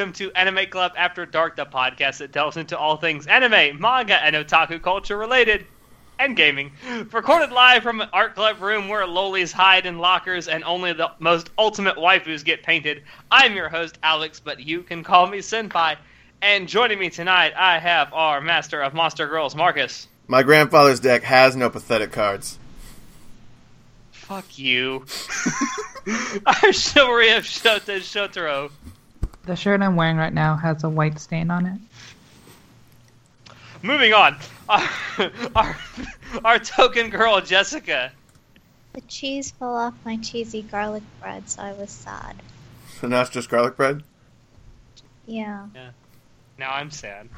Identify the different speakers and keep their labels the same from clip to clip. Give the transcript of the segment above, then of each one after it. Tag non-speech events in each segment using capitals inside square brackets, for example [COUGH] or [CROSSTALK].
Speaker 1: welcome to Anime Club After Dark, the podcast that delves into all things anime, manga, and otaku culture related, and gaming. Recorded live from an art club room where lolis hide in lockers and only the most ultimate waifus get painted. I'm your host, Alex, but you can call me Senpai. And joining me tonight, I have our master of Monster Girls, Marcus.
Speaker 2: My grandfather's deck has no pathetic cards.
Speaker 1: Fuck you. [LAUGHS] our chivalry of Shota Shotaro.
Speaker 3: The shirt I'm wearing right now has a white stain on it.
Speaker 1: Moving on, [LAUGHS] our, our, our token girl Jessica.
Speaker 4: The cheese fell off my cheesy garlic bread, so I was sad.
Speaker 2: So now it's just garlic bread?
Speaker 4: Yeah.
Speaker 1: Now I'm sad,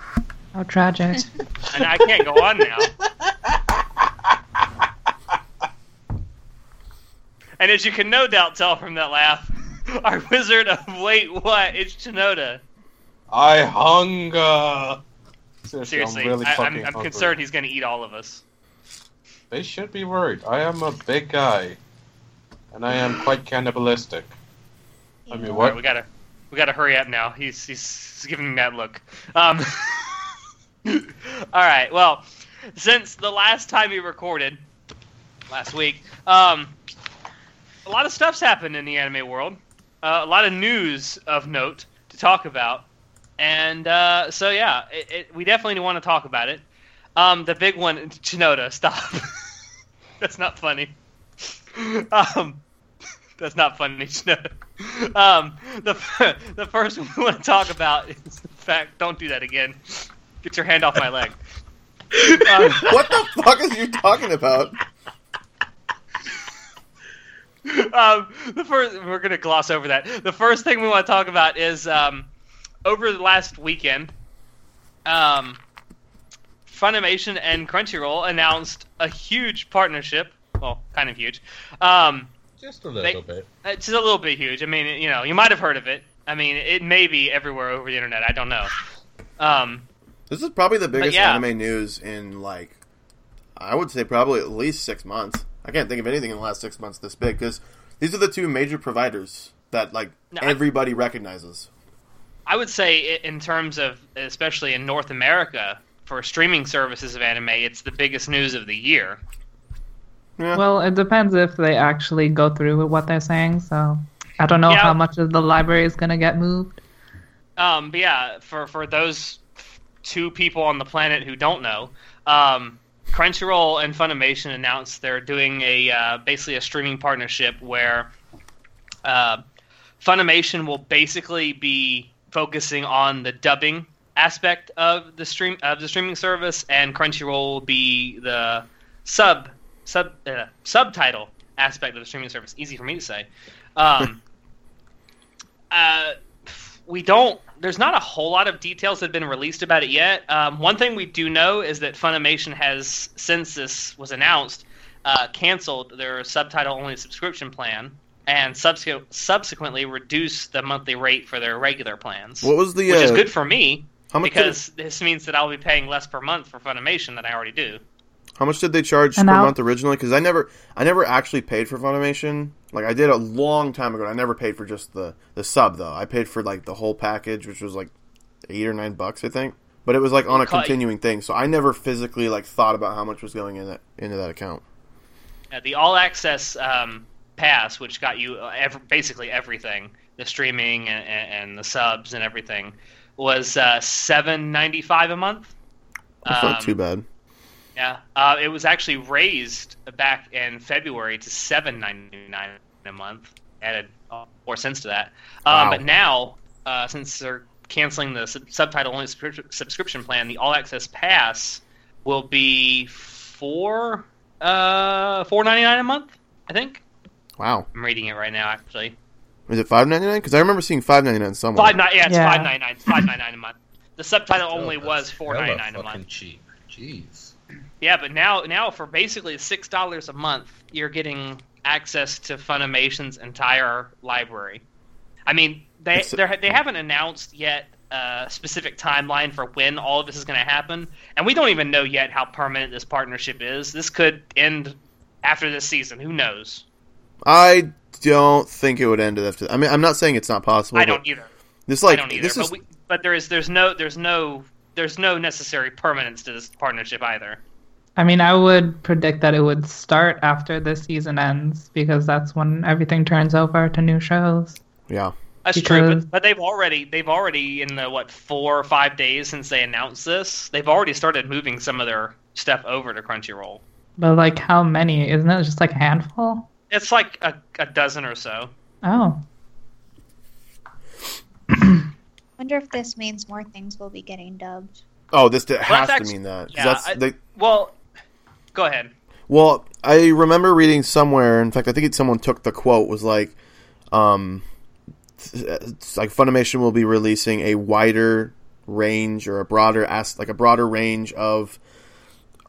Speaker 3: How tragic. [LAUGHS]
Speaker 1: and I can't go on now. [LAUGHS] And as you can no doubt tell from that laugh, [LAUGHS] our wizard of wait what? It's Chinoda.
Speaker 5: I hunger.
Speaker 1: Seriously,
Speaker 5: I'm really
Speaker 1: I, am
Speaker 5: fucking
Speaker 1: I'm concerned he's going to eat all of us.
Speaker 5: They should be worried. I am a big guy, and I am quite cannibalistic. I mean, what?
Speaker 1: right, we gotta we gotta hurry up now. He's he's giving me that look. Um, [LAUGHS] all right. Well, since the last time we recorded last week, um, a lot of stuff's happened in the anime world. Uh, a lot of news of note to talk about, and uh, so yeah, it, it, we definitely want to talk about it. Um, the big one, Chinoda, stop. [LAUGHS] That's not funny. [LAUGHS] Um, [LAUGHS] that's not funny. Chinoda. Um, the the first one we want to talk about is the fact. Don't do that again. Get your hand off my leg. Um,
Speaker 2: What the fuck is you talking about? [LAUGHS]
Speaker 1: um, the first we're gonna gloss over that. The first thing we want to talk about is um, over the last weekend, um, Funimation and Crunchyroll announced a huge partnership. Well, kind of huge. Um,
Speaker 6: Just a little
Speaker 1: They-
Speaker 6: bit.
Speaker 1: it's a little bit huge. I mean, you know, you might have heard of it. I mean, it may be everywhere over the internet. I don't know. Um,
Speaker 2: This is probably the biggest
Speaker 1: yeah.
Speaker 2: anime news in like, I would say probably at least six months. I can't think of anything in the last six months this big because these are the two major providers that like
Speaker 1: No, I-
Speaker 2: everybody recognizes.
Speaker 1: I would say, in terms of, especially in North America, for streaming services of anime, it's the biggest news of the year.
Speaker 2: Yeah.
Speaker 3: well, it depends if they actually go through with what they're saying. So I don't know
Speaker 1: Yeah.
Speaker 3: how much of the library is going to get moved.
Speaker 1: Um, but yeah, for for those two people on the planet who don't know, um, Crunchyroll and Funimation announced they're doing a uh, basically a streaming partnership where uh, Funimation will basically be focusing on the dubbing aspect of the stream of the streaming service, and Crunchyroll will be the sub sub uh, subtitle aspect of the streaming service. Easy for me to say. Um, [LAUGHS] uh, we don't. There's not a whole lot of details that have been released about it yet. Um, one thing we do know is that Funimation has, since this was announced, uh, canceled their subtitle-only subscription plan and subsequ- subsequently reduced the monthly rate for their regular plans,
Speaker 2: What was the?
Speaker 1: which is
Speaker 2: uh,
Speaker 1: good for me
Speaker 2: How much?
Speaker 1: because this means that I'll be paying less per month for Funimation than I already do.
Speaker 2: how much did they charge
Speaker 3: And
Speaker 2: per
Speaker 3: now-
Speaker 2: month originally? Because I never, I never actually paid for Funimation. Like I did a long time ago. I never paid for just the the sub though. I paid for like the whole package, which was like eight or nine bucks, I think. But it was like on a
Speaker 1: Cut-
Speaker 2: continuing thing, so I never physically like thought about how much was going in that into that account.
Speaker 1: Uh, the all access um, pass, which got you uh, ev- basically everything, the streaming and, and, the subs and everything, was uh, seven ninety five a month.
Speaker 2: That's not
Speaker 1: Um,
Speaker 2: too bad.
Speaker 1: Yeah, uh, it was actually raised back in February to seven ninety nine a month. Added uh, four cents to that. Um,
Speaker 2: Wow.
Speaker 1: But now, uh, since they're canceling the sub- subtitle only subscription subscription plan, the all access pass will be four uh four ninety nine a month. I think
Speaker 2: Wow,
Speaker 1: I'm reading it right now. Actually,
Speaker 2: is it five ninety nine? Because I remember seeing five ninety nine somewhere.
Speaker 1: five nine. Yeah, it's
Speaker 3: Yeah.
Speaker 1: five ninety nine. Five ninety nine a month. The subtitle
Speaker 6: Oh,
Speaker 1: only
Speaker 6: that's
Speaker 1: was four ninety nine a
Speaker 6: hella
Speaker 1: month.
Speaker 6: cheap. Jeez.
Speaker 1: Yeah, but now now for basically six dollars a month, you're getting access to Funimation's entire library. I mean, they they're- haven't announced yet a specific timeline for when all of this is going to happen, and we don't even know yet how permanent this partnership is. This could end after this season. Who knows?
Speaker 2: I don't think it would end after. I mean, I'm not saying it's not possible.
Speaker 1: I don't either.
Speaker 2: This like
Speaker 1: I don't either.
Speaker 2: this
Speaker 1: but,
Speaker 2: is
Speaker 1: we, but there is there's no there's no there's no necessary permanence to this partnership either.
Speaker 3: I mean, I would predict that it would start after the season ends because that's when everything turns over to new shows.
Speaker 2: yeah.
Speaker 1: That's true, but, but they've already they've already in the what four or five days since they announced this, they've already started moving some of their stuff over to Crunchyroll.
Speaker 3: But like, how many? Isn't it just like a handful?
Speaker 1: It's like a, a dozen or so.
Speaker 3: Oh, [CLEARS THROAT]
Speaker 4: Wonder if this means more things will be getting dubbed.
Speaker 2: Oh, this d- has
Speaker 1: that's
Speaker 2: to
Speaker 1: actu-
Speaker 2: mean that.
Speaker 1: yeah,
Speaker 2: that's
Speaker 1: I-
Speaker 2: they,
Speaker 1: Well, go ahead.
Speaker 2: Well, I remember reading somewhere. In fact, I think it, someone took the quote was like, um, like Funimation will be releasing a wider range or a broader like a broader range of.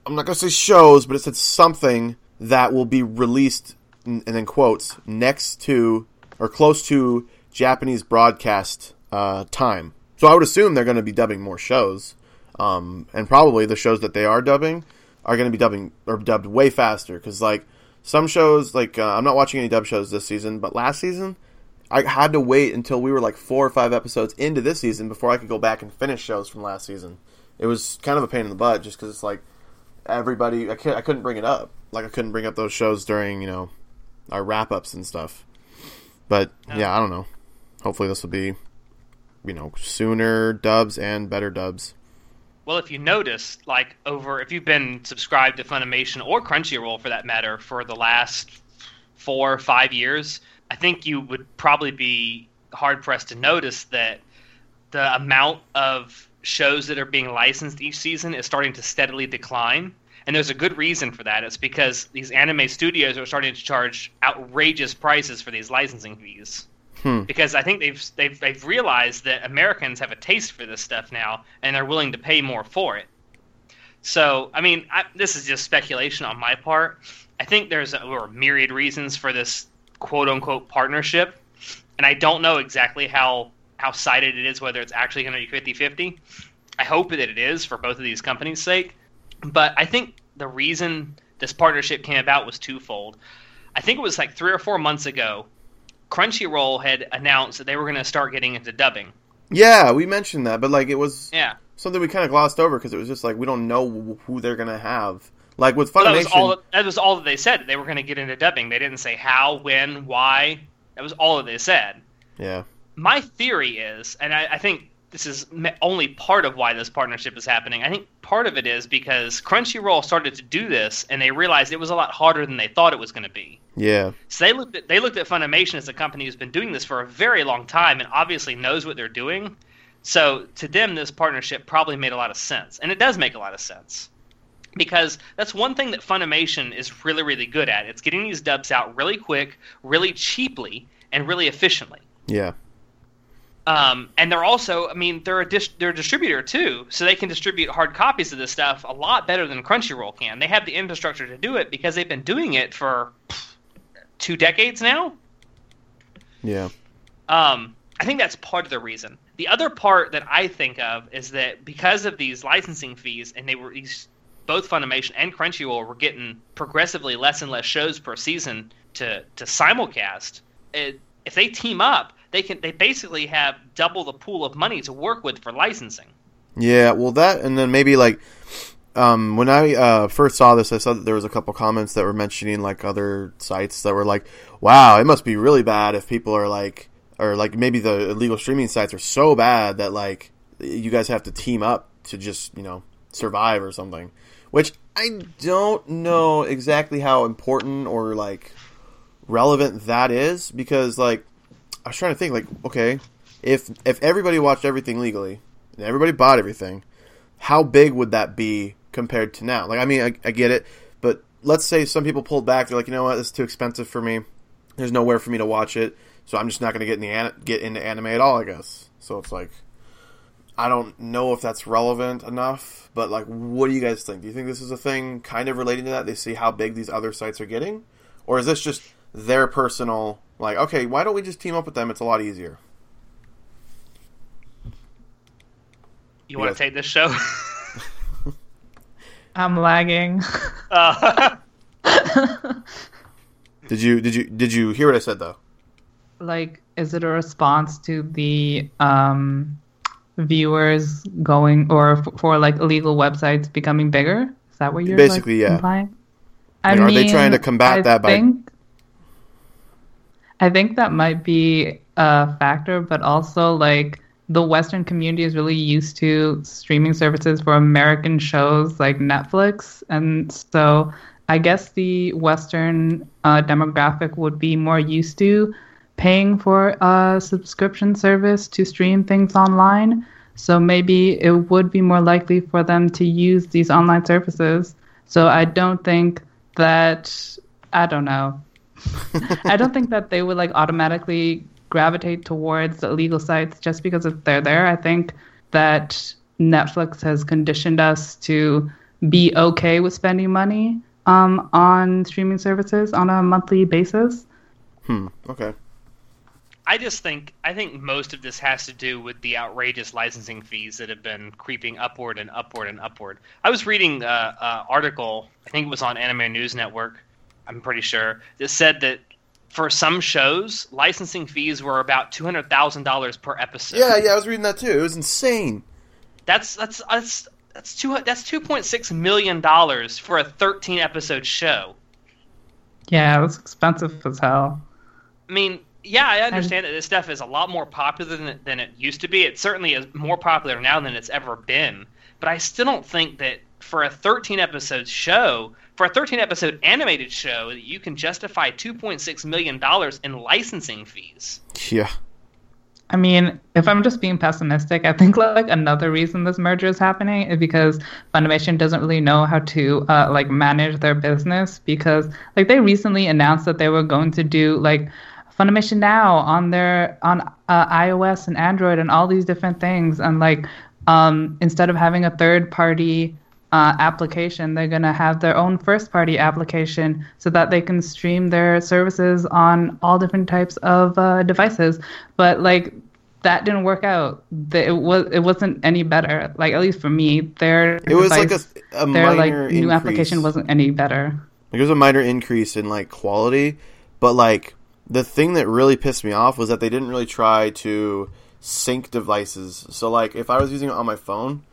Speaker 2: I'm not gonna say shows, but it said something that will be released, and then quotes next to or close to Japanese broadcast uh, time. So I would assume they're going to be dubbing more shows, um, and probably the shows that they are dubbing are going to be dubbing or dubbed way faster because like some shows like uh, I'm not watching any dub shows this season, but last season I had to wait until we were like four or five episodes into this season before I could go back and finish shows from last season. It was kind of a pain in the butt just because it's like everybody I, I couldn't bring it up like I couldn't bring up those shows during you know our wrap ups and stuff. But yeah, I don't know. Hopefully this will be you know sooner dubs and better dubs.
Speaker 1: Well, if you notice, like over, if you've been subscribed to Funimation or Crunchyroll for that matter for the last four or five years, I think you would probably be hard pressed to notice that the amount of shows that are being licensed each season is starting to steadily decline. And there's a good reason for that. It's because these anime studios are starting to charge outrageous prices for these licensing fees
Speaker 2: Hmm.
Speaker 1: because I think they've they've they've realized that Americans have a taste for this stuff now, and they're willing to pay more for it. So, I mean, I, this is just speculation on my part. I think there's a, or myriad reasons for this quote unquote partnership, and I don't know exactly how how sided it is, whether it's actually going to be 50 50. I hope that it is for both of these companies' sake. But I think the reason this partnership came about was twofold. I think it was like three or four months ago Crunchyroll had announced that they were going to start getting into dubbing.
Speaker 2: Yeah, we mentioned that, but like it was
Speaker 1: Yeah,
Speaker 2: something we kind of glossed over because it was just like we don't know who they're gonna have. Like with
Speaker 1: well, that was all. That was all that they said. They were going to get into dubbing. They didn't say how, when, why. That was all that they said.
Speaker 2: yeah,
Speaker 1: My theory is, and I, I think this is only part of why this partnership is happening. I think part of it is because Crunchyroll started to do this, and they realized it was a lot harder than they thought it was going to be.
Speaker 2: yeah,
Speaker 1: So they looked at they looked at Funimation as a company who's been doing this for a very long time and obviously knows what they're doing. So to them, this partnership probably made a lot of sense, and it does make a lot of sense because that's one thing that Funimation is really really good at. It's getting these dubs out really quick, really cheaply, and really efficiently.
Speaker 2: yeah,
Speaker 1: Um, and they're also, I mean, they're a dis- they're a distributor too, so they can distribute hard copies of this stuff a lot better than Crunchyroll can. They have the infrastructure to do it because they've been doing it for pff, two decades now.
Speaker 2: yeah,
Speaker 1: Um, I think that's part of the reason. The other part that I think of is that because of these licensing fees, and they were these both Funimation and Crunchyroll were getting progressively less and less shows per season to to simulcast. It, if they team up, they can they basically have double the pool of money to work with for licensing.
Speaker 2: yeah. Well, that and then maybe like um, when I uh, first saw this, I saw that there was a couple comments that were mentioning like other sites that were like, "Wow, it must be really bad if people are like." Or like maybe the illegal streaming sites are so bad that like you guys have to team up to just you know survive or something. Which I don't know exactly how important or like relevant that is because like I was trying to think like okay if if everybody watched everything legally and everybody bought everything how big would that be compared to now? Like I mean I, I get it but let's say some people pulled back they're like you know what? This is too expensive for me. There's nowhere for me to watch it so I'm just not going to get in the an- get into anime at all I guess. So it's like I don't know if that's relevant enough, but like, what do you guys think? Do you think this is a thing kind of relating to that? They see how big these other sites are getting, or is this just their personal like? Okay, why don't we just team up with them? It's a lot easier.
Speaker 1: You want to take this show? [LAUGHS]
Speaker 3: I'm lagging.
Speaker 1: uh, [LAUGHS] [LAUGHS]
Speaker 2: Did you did you did you hear what I said though?
Speaker 3: like is it a response to the um, viewers going or f- for like illegal websites becoming bigger? Is that what you're like,
Speaker 2: Basically, yeah.
Speaker 3: implying?
Speaker 2: And are they trying to combat
Speaker 3: I
Speaker 2: that by-
Speaker 3: think, I think that might be a factor, but also like the Western community is really used to streaming services for American shows like Netflix, and so I guess the Western uh, demographic would be more used to paying for a subscription service to stream things online. So maybe it would be more likely for them to use these online services. So I don't think that I don't know. [LAUGHS] I don't think that they would like automatically gravitate towards the illegal sites just because if they're there. I think that Netflix has conditioned us to be okay with spending money um, on streaming services on a monthly basis.
Speaker 2: Hmm. Okay.
Speaker 1: I just think I think most of this has to do with the outrageous licensing fees that have been creeping upward and upward and upward. I was reading an uh, article, I think it was on Anime News Network, I'm pretty sure, that said that for some shows, licensing fees were about two hundred thousand dollars per episode.
Speaker 2: Yeah, yeah, I was reading that too. It was insane.
Speaker 1: That's that's that's that's two that's two point six million dollars for a thirteen episode show.
Speaker 3: Yeah, it was expensive as hell.
Speaker 1: I mean, yeah, I understand that this stuff is a lot more popular than it, than it used to be. It certainly is more popular now than it's ever been. But I still don't think that for a 13 episode show, for a 13 episode animated show, that you can justify 2.6 million dollars in licensing fees.
Speaker 2: Yeah.
Speaker 3: I mean, if I'm just being pessimistic, I think like another reason this merger is happening is because Funimation doesn't really know how to uh, like manage their business because like they recently announced that they were going to do like Funimation Now on their on uh, iOS and Android and all these different things and like um, instead of having a third party uh, application, they're gonna have their own first party application so that they can stream their services on all different types of uh, devices. But like that didn't work out. It was it wasn't any better. Like at least for me, their
Speaker 2: It was like a,
Speaker 3: device-
Speaker 2: a
Speaker 3: their like new application wasn't any better.
Speaker 2: Like, it was a minor increase in like quality, but like the thing that really pissed me off was that they didn't really try to sync devices. So like if I was using it on my phone,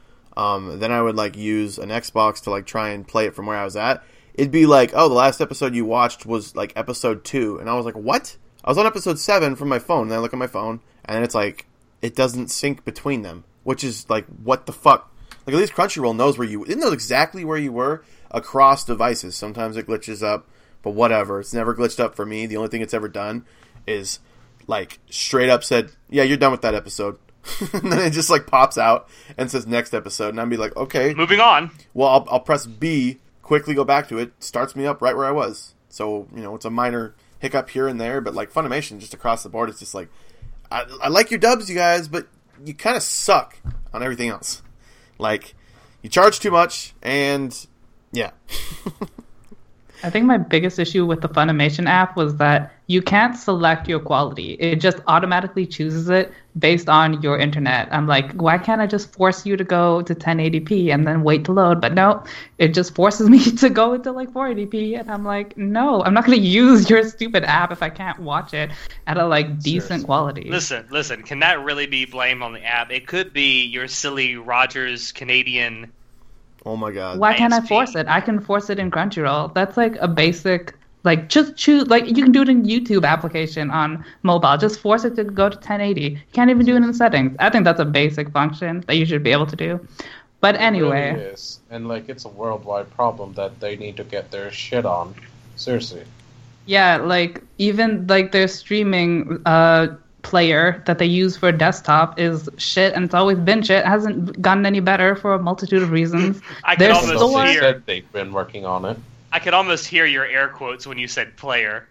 Speaker 2: um, then I would like use an Xbox to like try and play it from where I was at. It'd be like, oh, the last episode you watched was like episode two, and I was like, what? I was on episode seven from my phone. And then I look at my phone, and it's like it doesn't sync between them, which is like, what the fuck? Like at least Crunchyroll knows where you. It knows exactly where you were across devices. Sometimes it glitches up, but whatever. It's never glitched up for me. The only thing it's ever done is like straight up said, "Yeah, you're done with that episode." [LAUGHS] and then it just like pops out and says next episode, and I'd be like, "Okay,
Speaker 1: Moving on.
Speaker 2: well, I'll, I'll press B, quickly go back to it, starts me up right where I was." So you know, it's a minor hiccup here and there, but like Funimation, just across the board, it's just like, I, I like your dubs, you guys, but you kind of suck on everything else. Like, you charge too much, and yeah, [LAUGHS]
Speaker 3: I think my biggest issue with the Funimation app was that you can't select your quality. It just automatically chooses it based on your internet. I'm like, why can't I just force you to go to 1080p and then wait to load? But no, it just forces [LAUGHS] me to go into like 480p, and I'm like, no, I'm not going [LAUGHS] to use your stupid app if I can't watch it at a like decent
Speaker 5: Seriously.
Speaker 3: quality.
Speaker 1: Listen, listen. Can that really be blamed on the app? It could be your silly Rogers Canadian.
Speaker 2: Oh my god,
Speaker 3: Why can't I force it? I can force it in Crunchyroll. That's like a basic like just choose like you can do it in YouTube application on mobile. Just force it to go to 1080. You can't even do it in settings. I think that's a basic function that you should be able to do. But
Speaker 5: It really
Speaker 3: anyway,
Speaker 5: is. And like it's a worldwide problem that they need to get their shit on. Seriously.
Speaker 3: yeah, like even like their streaming uh player that they use for desktop is shit and it's always been shit. It hasn't gotten any better for a multitude of reasons. [LAUGHS]
Speaker 1: I could
Speaker 3: Their
Speaker 1: almost
Speaker 3: store
Speaker 5: they
Speaker 1: hear.
Speaker 5: said they've been working on it.
Speaker 1: I could almost hear your air quotes when you said player.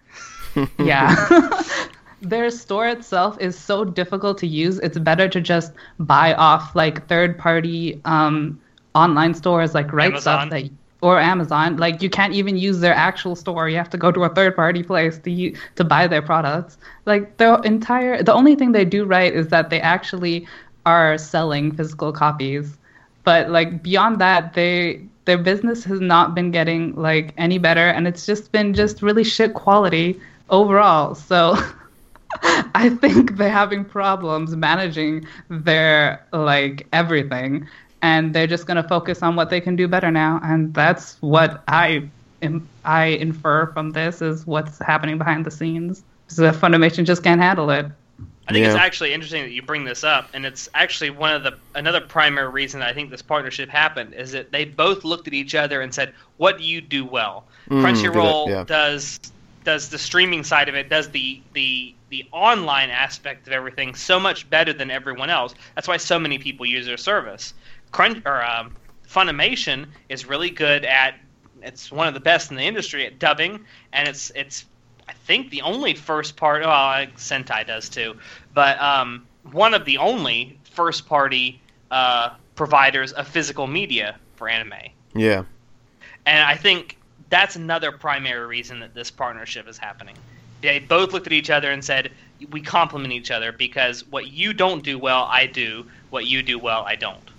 Speaker 1: [LAUGHS]
Speaker 3: Yeah. [LAUGHS] Their store itself is so difficult to use. It's better to just buy off like third party um, online stores like Right
Speaker 1: Amazon.
Speaker 3: Stuff that or Amazon. Like you can't even use their actual store. You have to go to a third party place to to buy their products. Like their entire the only thing they do right is that they actually are selling physical copies. But like beyond that, they their business has not been getting like any better and it's just been just really shit quality overall. So [LAUGHS] I think they're having problems managing their like everything, and they're just going to focus on what they can do better now, and that's what I im- I infer from this is what's happening behind the scenes. So that Funimation just can't handle it.
Speaker 1: I think it's actually interesting that you bring this up, and it's actually one of the another primary reason I think this partnership happened is that they both looked at each other and said, "What do you do well?"
Speaker 2: Mm,
Speaker 1: Crunchyroll
Speaker 2: good, yeah.
Speaker 1: does does the streaming side of it, does the the the online aspect of everything so much better than everyone else. That's why so many people use their service. Crunch or um, Funimation is really good at. It's one of the best in the industry at dubbing, and it's it's I think the only first part. Well, Sentai does too, but um, one of the only first party uh, providers of physical media for anime.
Speaker 2: Yeah.
Speaker 1: And I think that's another primary reason that this partnership is happening. They both looked at each other and said, "We complement each other because what you don't do well, I do. What you do well, I don't."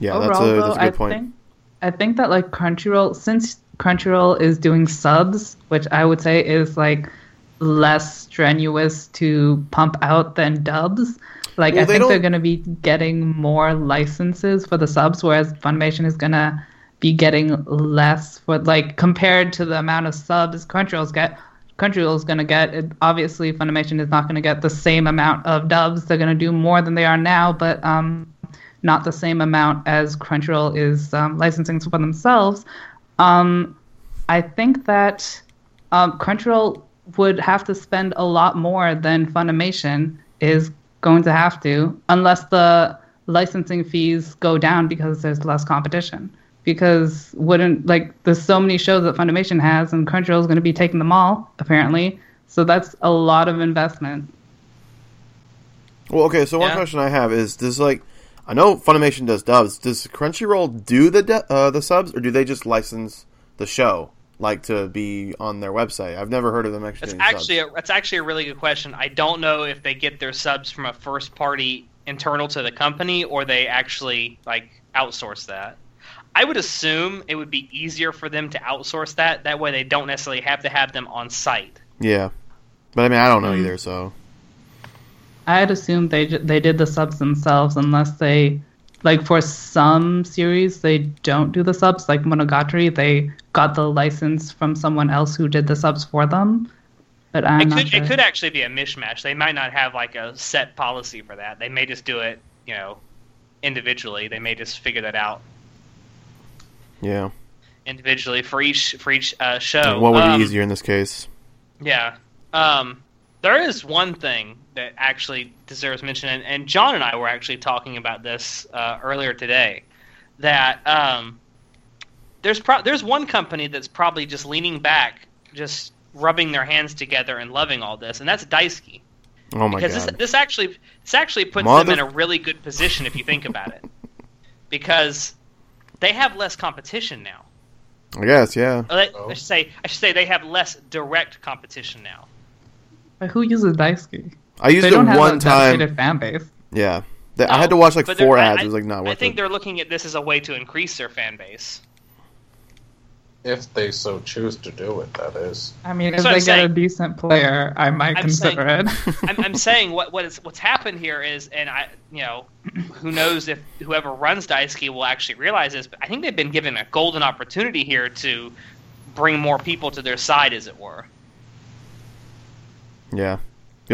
Speaker 2: Yeah, that's a
Speaker 3: Overall,
Speaker 2: that's a
Speaker 3: though,
Speaker 2: good
Speaker 3: I
Speaker 2: point.
Speaker 3: Think, I think that like Crunchyroll, since Crunchyroll is doing subs, which I would say is like less strenuous to pump out than dubs. Like
Speaker 2: Well,
Speaker 3: I
Speaker 2: they
Speaker 3: think they're going to be getting more licenses for the subs, whereas Funimation is going to be getting less for like compared to the amount of subs Crunchyroll's get. Crunchyroll's going to get. It, obviously, Funimation is not going to get the same amount of dubs. They're going to do more than they are now, but um, not the same amount as Crunchyroll is um, licensing for themselves. Um, I think that um, Crunchyroll would have to spend a lot more than Funimation is going to have to, unless the licensing fees go down because there's less competition. Because wouldn't like there's so many shows that Funimation has, and Crunchyroll is going to be taking them all apparently. So that's a lot of investment.
Speaker 2: Well, okay. So one
Speaker 1: Yeah.
Speaker 2: question I have is: Does like I know Funimation does dubs. Does Crunchyroll do the du- uh, the subs, or do they just license the show like to be on their website? I've never heard of them actually.
Speaker 1: That's actually
Speaker 2: subs.
Speaker 1: a, that's actually a really good question. I don't know if they get their subs from a first party internal to the company or they actually like outsource that. I would assume it would be easier for them to outsource that. That way, they don't necessarily have to have them on site.
Speaker 2: yeah, but I mean I don't know
Speaker 3: Hmm.
Speaker 2: either. So
Speaker 3: I'd assumed they they did the subs themselves, unless they like for some series they don't do the subs. Like Monogatari, they got the license from someone else who did the subs for them. But I'm
Speaker 1: It
Speaker 3: not
Speaker 1: could
Speaker 3: sure.
Speaker 1: it could actually be a mishmash. They might not have like a set policy for that. They may just do it, you know, individually. They may just figure that out
Speaker 2: yeah,
Speaker 1: individually for each for each uh, show.
Speaker 2: what would
Speaker 1: Um,
Speaker 2: be easier in this case?
Speaker 1: Yeah. Um, there is one thing that actually deserves mention, and, and John and I were actually talking about this uh, earlier today. That um, there's pro- there's one company that's probably just leaning back, just rubbing their hands together and loving all this, and that's Daisuki.
Speaker 2: Oh my
Speaker 1: because
Speaker 2: god!
Speaker 1: this this actually this actually puts
Speaker 2: Mother-
Speaker 1: them in a really good position if you think about it, [LAUGHS] because they have less competition now.
Speaker 2: I guess yeah.
Speaker 1: Uh, I
Speaker 5: Oh.
Speaker 1: should say I should say they have less direct competition now.
Speaker 3: But who uses Daisuki?
Speaker 2: I used
Speaker 3: They
Speaker 2: it
Speaker 3: don't have
Speaker 2: one
Speaker 3: a
Speaker 2: time.
Speaker 3: fan base.
Speaker 2: Yeah, They- I had to watch like four
Speaker 1: I-
Speaker 2: ads.
Speaker 1: I-
Speaker 2: it was like not
Speaker 1: I think
Speaker 2: it.
Speaker 1: they're looking at this as a way to increase their fan base.
Speaker 5: If they so choose to do it, that is.
Speaker 3: I mean, if
Speaker 1: what
Speaker 3: they
Speaker 1: I'm
Speaker 3: get a decent player, I might
Speaker 1: I'm
Speaker 3: consider it. [LAUGHS]
Speaker 1: I'm, I'm saying what what is what's happened here is, and I you know, who knows if whoever runs Daisuki will actually realize this, but I think they've been given a golden opportunity here to bring more people to their side, as it were.
Speaker 2: Yeah.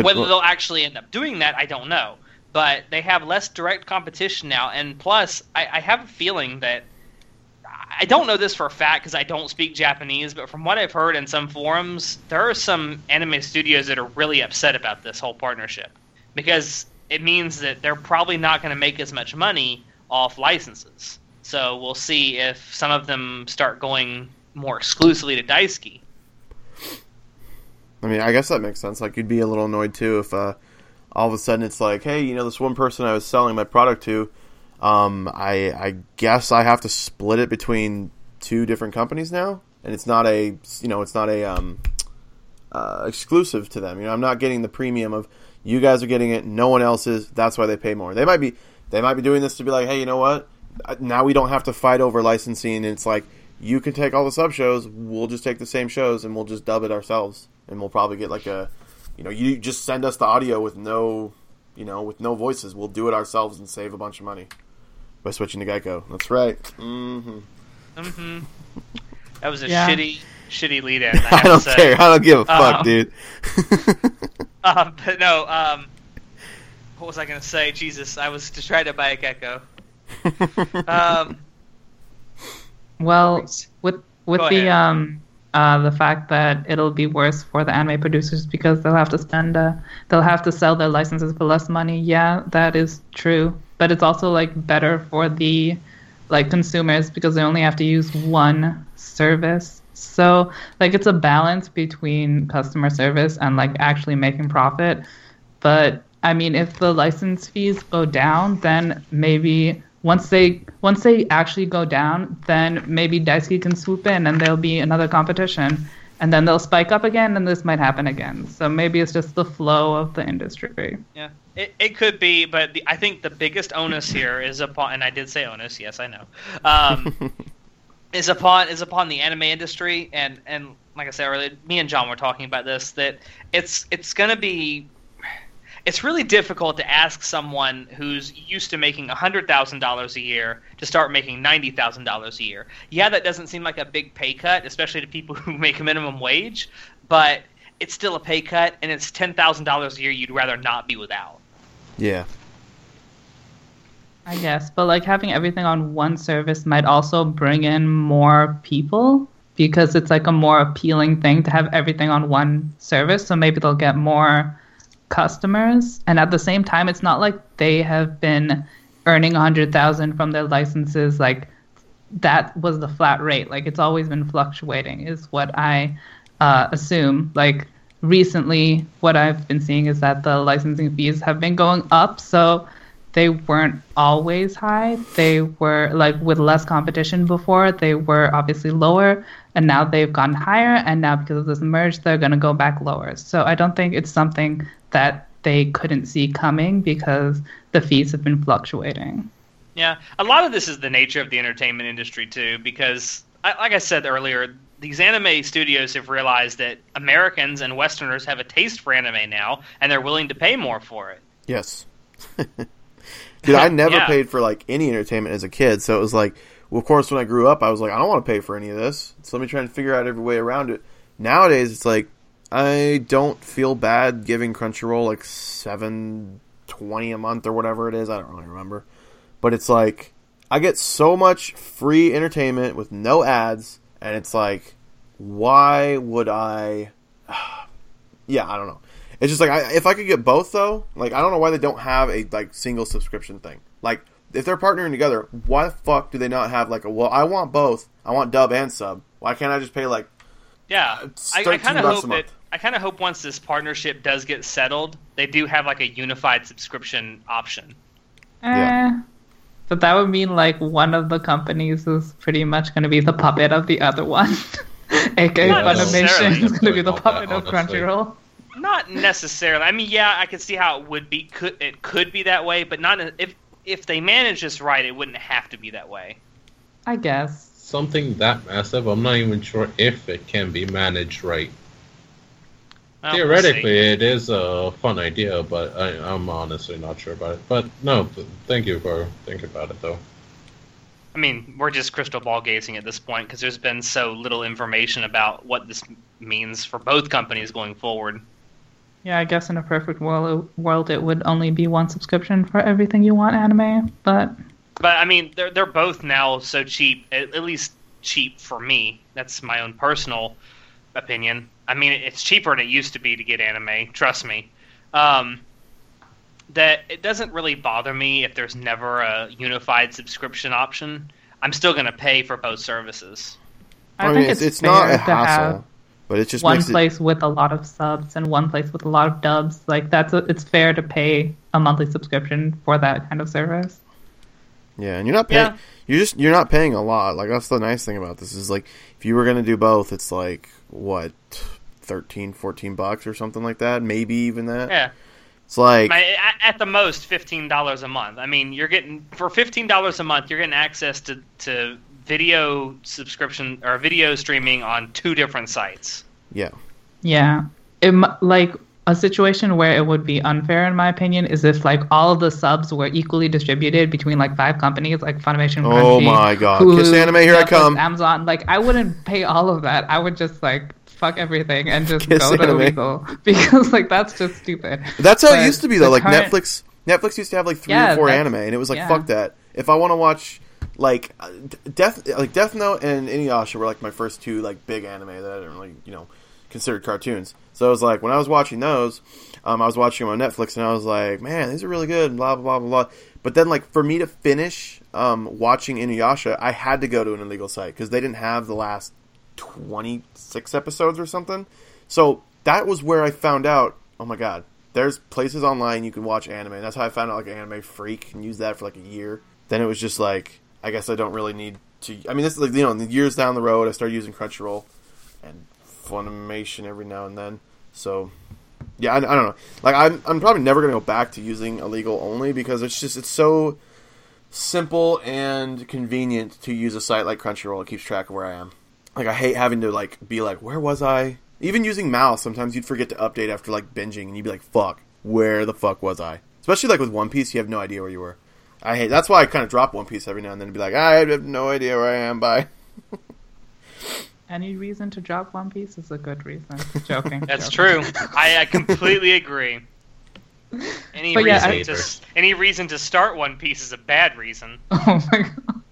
Speaker 1: Whether they'll actually end up doing that, I don't know. But they have less direct competition now, and plus, I, I have a feeling that I don't know this for a fact because I don't speak Japanese, but from what I've heard in some forums, there are some anime studios that are really upset about this whole partnership because it means that they're probably not going to make as much money off licenses. So we'll see if some of them start going more exclusively to Daisuki.
Speaker 2: I mean, I guess that makes sense. Like, you'd be a little annoyed too if uh, all of a sudden it's like, hey, you know, this one person I was selling my product to, um, I I guess I have to split it between two different companies now, and it's not a you know it's not a um, uh, exclusive to them. You know, I'm not getting the premium of you guys are getting it, no one else is. That's why they pay more. They might be they might be doing this to be like, hey, you know what? Uh, Now we don't have to fight over licensing. And it's like you can take all the sub shows. We'll just take the same shows and we'll just dub it ourselves, and we'll probably get like a you know, you just send us the audio with no, you know, with no voices. We'll do it ourselves and save a bunch of money by switching to Geico. That's right. Mm hmm Mm
Speaker 1: hmm That was a
Speaker 3: Yeah.
Speaker 1: shitty, shitty lead in. [LAUGHS] I,
Speaker 2: I don't care. I don't give a fuck,
Speaker 1: Oh.
Speaker 2: dude. [LAUGHS]
Speaker 1: Uh, [LAUGHS] but no, um, what was I going to say? Jesus, I was to try to buy a gecko. Um,
Speaker 3: Well, with with
Speaker 1: Go
Speaker 3: the
Speaker 1: ahead.
Speaker 3: um uh the fact that it'll be worse for the anime producers because they'll have to spend uh they'll have to sell their licenses for less money. Yeah, that is true. But it's also like better for the like consumers because they only have to use one service. So like it's a balance between customer service and like actually making profit. But I mean, if the license fees go down, then maybe once they once they actually go down, then maybe Daisuki can swoop in and there'll be another competition, and then they'll spike up again, and this might happen again. So maybe it's just the flow of the industry.
Speaker 1: yeah, it, it could be, but the, I think the biggest onus here is upon, and I did say onus, yes, I know, um, [LAUGHS] is upon is upon the anime industry, and and like I said earlier, me and John were talking about this that it's it's gonna be. It's really difficult to ask someone who's used to making $100,000 a year to start making $90,000 a year. Yeah, that doesn't seem like a big pay cut, especially to people [LAUGHS] who make minimum wage, but it's still a pay cut, and it's $10,000 a year you'd rather not be without.
Speaker 2: yeah.
Speaker 3: I guess, but like having everything on one service might also bring in more people because it's like a more appealing thing to have everything on one service. So maybe they'll get more customers, and at the same time, it's not like they have been earning a hundred thousand from their licenses. Like that was the flat rate. Like it's always been fluctuating, is what I uh, assume. Like recently, what I've been seeing is that the licensing fees have been going up. So they weren't always high. They were like with less competition before, they were obviously lower, and now they've gone higher. And now because of this merge, they're going to go back lower. So I don't think it's something that they couldn't see coming because the fees have been fluctuating.
Speaker 1: Yeah, a lot of this is the nature of the entertainment industry too, because I, like I said earlier, these anime studios have realized that Americans and Westerners have a taste for anime now, and they're willing to pay more for it.
Speaker 2: Yes. [LAUGHS] Dude, I [LAUGHS] never
Speaker 1: Yeah.
Speaker 2: paid for like any entertainment as a kid, so it was like, well, of course, when I grew up, I was like, I don't want to pay for any of this, so let me try and figure out every way around it. Nowadays, it's like I don't feel bad giving Crunchyroll like seven twenty a month or whatever it is. I don't really remember, but it's like I get so much free entertainment with no ads, and it's like, why would I? [SIGHS] yeah, I don't know. It's just like I, if I could get both though, like I don't know why they don't have a like single subscription thing. Like if they're partnering together, why the fuck do they not have like a well? I want both. I want dub and sub. Why can't I just pay like
Speaker 1: Yeah,
Speaker 2: It's
Speaker 1: I, I kind of
Speaker 2: bucks
Speaker 1: hope
Speaker 2: a
Speaker 1: that
Speaker 2: month.
Speaker 1: I kind of hope once this partnership does get settled, they do have like a unified subscription option.
Speaker 3: Eh,
Speaker 2: Yeah.
Speaker 3: But that would mean like one of the companies is pretty much going to be the puppet of the other one. [LAUGHS] AKA
Speaker 1: Not
Speaker 3: Funimation
Speaker 1: necessarily.
Speaker 3: is going to be the puppet
Speaker 6: that,
Speaker 3: of
Speaker 6: honestly.
Speaker 3: Crunchyroll.
Speaker 1: Not necessarily. I mean, yeah, I could see how it would be. Could it could be that way, but not if if they manage this right, it wouldn't have to be that way.
Speaker 3: I guess.
Speaker 6: Something that massive, I'm not even sure if it can be managed right.
Speaker 1: Well, we'll
Speaker 6: Theoretically, it is a fun idea, but I, I'm honestly not sure about it. But no, thank you for thinking about it, though.
Speaker 1: I mean, we're just crystal ball gazing at this point because there's been so little information about what this means for both companies going forward.
Speaker 3: Yeah, I guess in a perfect world, world it would only be one subscription for everything you want anime, but
Speaker 1: But I mean, they're they're both now so cheap. At, at least cheap for me. That's my own personal opinion. I mean, it's cheaper than it used to be to get anime. Trust me. Um, that it doesn't really bother me if there's never a unified subscription option. I'm still going to pay for both services.
Speaker 3: I,
Speaker 2: I,
Speaker 3: think it's,
Speaker 2: it's, it's not
Speaker 3: fair
Speaker 2: a
Speaker 3: to have
Speaker 2: hassle, but it just
Speaker 3: one
Speaker 2: makes it
Speaker 3: place with a lot of subs and one place with a lot of dubs. Like that's a, it's fair to pay a monthly subscription for that kind of service.
Speaker 2: Yeah, and you're not paying.
Speaker 1: Yeah.
Speaker 2: You're just you're not paying a lot. Like that's the nice thing about this is like if you were gonna do both, it's like what 13, 14 bucks or something like that. Maybe even that.
Speaker 1: Yeah,
Speaker 2: It's like
Speaker 1: at, at the most fifteen dollars a month. I mean, you're getting for fifteen dollars a month, you're getting access to to video subscription or video streaming on two different sites.
Speaker 2: yeah,
Speaker 3: Yeah, it like a situation where it would be unfair, in my opinion, is if like all of the subs were equally distributed between like five companies, like Funimation.
Speaker 2: Oh
Speaker 3: Crunchy,
Speaker 2: my God.
Speaker 3: Hulu,
Speaker 2: Kiss Anime, here I come.
Speaker 3: Amazon. Like I wouldn't pay all of that. I would just like fuck everything and just
Speaker 2: Kiss
Speaker 3: go to
Speaker 2: Anime.
Speaker 3: illegal [LAUGHS] because like that's just stupid.
Speaker 2: That's how
Speaker 3: But
Speaker 2: it used to be though. Like
Speaker 3: current-
Speaker 2: Netflix, Netflix used to have like three
Speaker 3: Yeah,
Speaker 2: or four
Speaker 3: that's-
Speaker 2: anime, and it was like
Speaker 3: yeah.
Speaker 2: fuck that. If I want to watch like uh, Death, like Death Note and Inuyasha were like my first two like big anime that I didn't really you know considered cartoons. So I was like when I was watching those, um, I was watching them on Netflix, and I was like, man, these are really good. Blah blah blah blah. But then like for me to finish um, watching Inuyasha, I had to go to an illegal site because they didn't have the last twenty six episodes or something. So that was where I found out. Oh my god, there's places online you can watch anime. And that's how I found out like Anime Freak and used that for like a year. Then it was just like I guess I don't really need to. I mean, this is like you know, years down the road, I started using Crunchyroll and Funimation every now and then. So yeah, I, I don't know. Like I'm I'm probably never gonna go back to using illegal only because it's just it's so simple and convenient to use a site like Crunchyroll. It keeps track of where I am. Like I hate having to like be like, where was I? Even using mouse, sometimes you'd forget to update after like binging, and you'd be like, fuck, where the fuck was I? Especially like with One Piece, you have no idea where you were. I hate. That's why I kind of drop One Piece every now and then and be like, I have no idea where I am. Bye. [LAUGHS]
Speaker 3: Any reason to drop One Piece is a good reason. Joking.
Speaker 1: That's
Speaker 3: joking.
Speaker 1: true. I, I completely agree. [LAUGHS] Any
Speaker 3: But yeah,
Speaker 1: reason
Speaker 6: I-
Speaker 1: to s- any reason to start One Piece is a bad reason. [LAUGHS]
Speaker 3: Oh my god.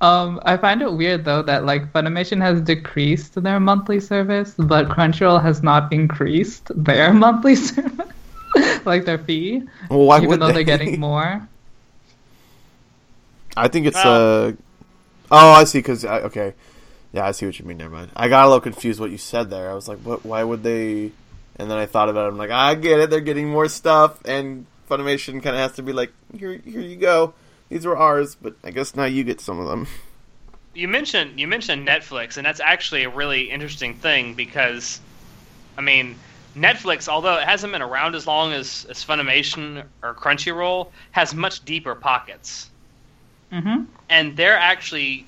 Speaker 3: Um, I find it weird though that like Funimation has decreased their monthly service, but Crunchyroll has not increased their monthly service, [LAUGHS] like their fee,
Speaker 2: Well, why
Speaker 3: even
Speaker 2: would
Speaker 3: though
Speaker 2: they?
Speaker 3: they're getting more. [LAUGHS]
Speaker 2: I think it's
Speaker 1: Well-
Speaker 2: uh. Oh, I see. Because okay, yeah, I see what you mean. Never mind. I got a little confused what you said there. I was like, what? Why would they? And then I thought about it. I'm like, I get it. They're getting more stuff, and Funimation kind of has to be like, here, here you go. These were ours, but I guess now you get some of them. [LAUGHS]
Speaker 1: You mentioned you mentioned Netflix, and that's actually a really interesting thing because, I mean, Netflix, although it hasn't been around as long as, as Funimation or Crunchyroll, has much deeper pockets,
Speaker 3: Mm-hmm.
Speaker 1: and they're actually.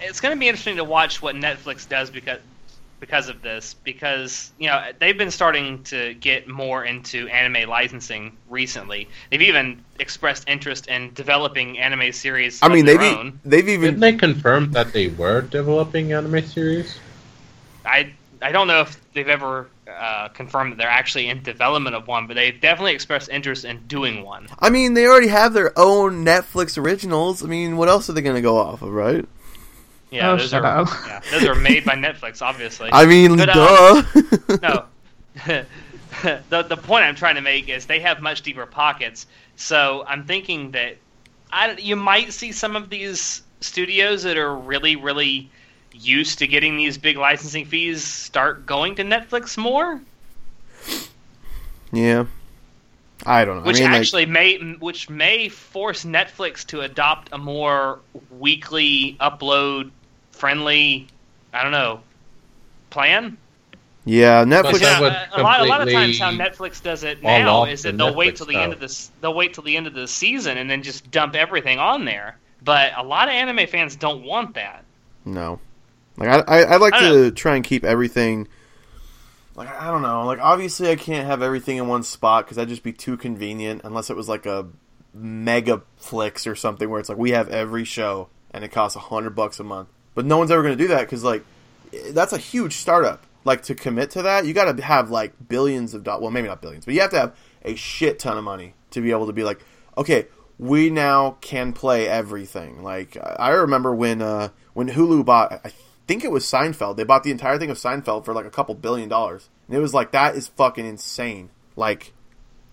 Speaker 1: It's going to be interesting to watch what Netflix does because because of this because you know they've been starting to get more into anime licensing recently. They've even expressed interest in developing anime series.
Speaker 2: I
Speaker 1: of
Speaker 2: mean,
Speaker 1: their
Speaker 2: they've e- they've
Speaker 6: Didn't
Speaker 2: even
Speaker 6: they confirm that they were developing anime series?
Speaker 1: I I don't know if they've ever uh, confirmed that they're actually in development of one, but they definitely expressed interest in doing one.
Speaker 2: I mean, they already have their own Netflix originals. I mean, what else are they going to go off of, right?
Speaker 1: Yeah,
Speaker 3: Oh,
Speaker 1: those are
Speaker 3: up.
Speaker 1: yeah, those are made by Netflix, obviously.
Speaker 2: I mean,
Speaker 1: But,
Speaker 2: duh.
Speaker 1: um, no. [LAUGHS] the the point I'm trying to make is they have much deeper pockets. So I'm thinking that I you might see some of these studios that are really really used to getting these big licensing fees start going to Netflix more,
Speaker 2: yeah. I don't know.
Speaker 1: which
Speaker 2: I mean, like-
Speaker 1: actually may which may force Netflix to adopt a more weekly upload friendly I don't know plan.
Speaker 2: yeah, Netflix.
Speaker 6: that
Speaker 1: Yeah,
Speaker 6: would
Speaker 1: a lot, a lot of times how Netflix does it now
Speaker 6: off
Speaker 1: is
Speaker 6: the
Speaker 1: that they'll wait
Speaker 6: Netflix
Speaker 1: till the end of
Speaker 6: style.
Speaker 1: this. They'll wait till the end of the season and then just dump everything on there. But a lot of anime fans don't want that.
Speaker 2: No, like I, I, I like
Speaker 1: I
Speaker 2: to try and keep everything. Like I don't know. Like obviously, I can't have everything in one spot because that'd just be too convenient. Unless it was like a mega flicks or something where it's like we have every show and it costs a hundred bucks a month. But no one's ever going to do that because like that's a huge startup. Like to commit to that, you got to have like billions of dollars. Well, maybe not billions, but you have to have a shit ton of money to be able to be like, okay, we now can play everything. Like I I remember when uh, when Hulu bought, I think it was Seinfeld. They bought the entire thing of Seinfeld for like a couple billion dollars, and it was like that is fucking insane. Like,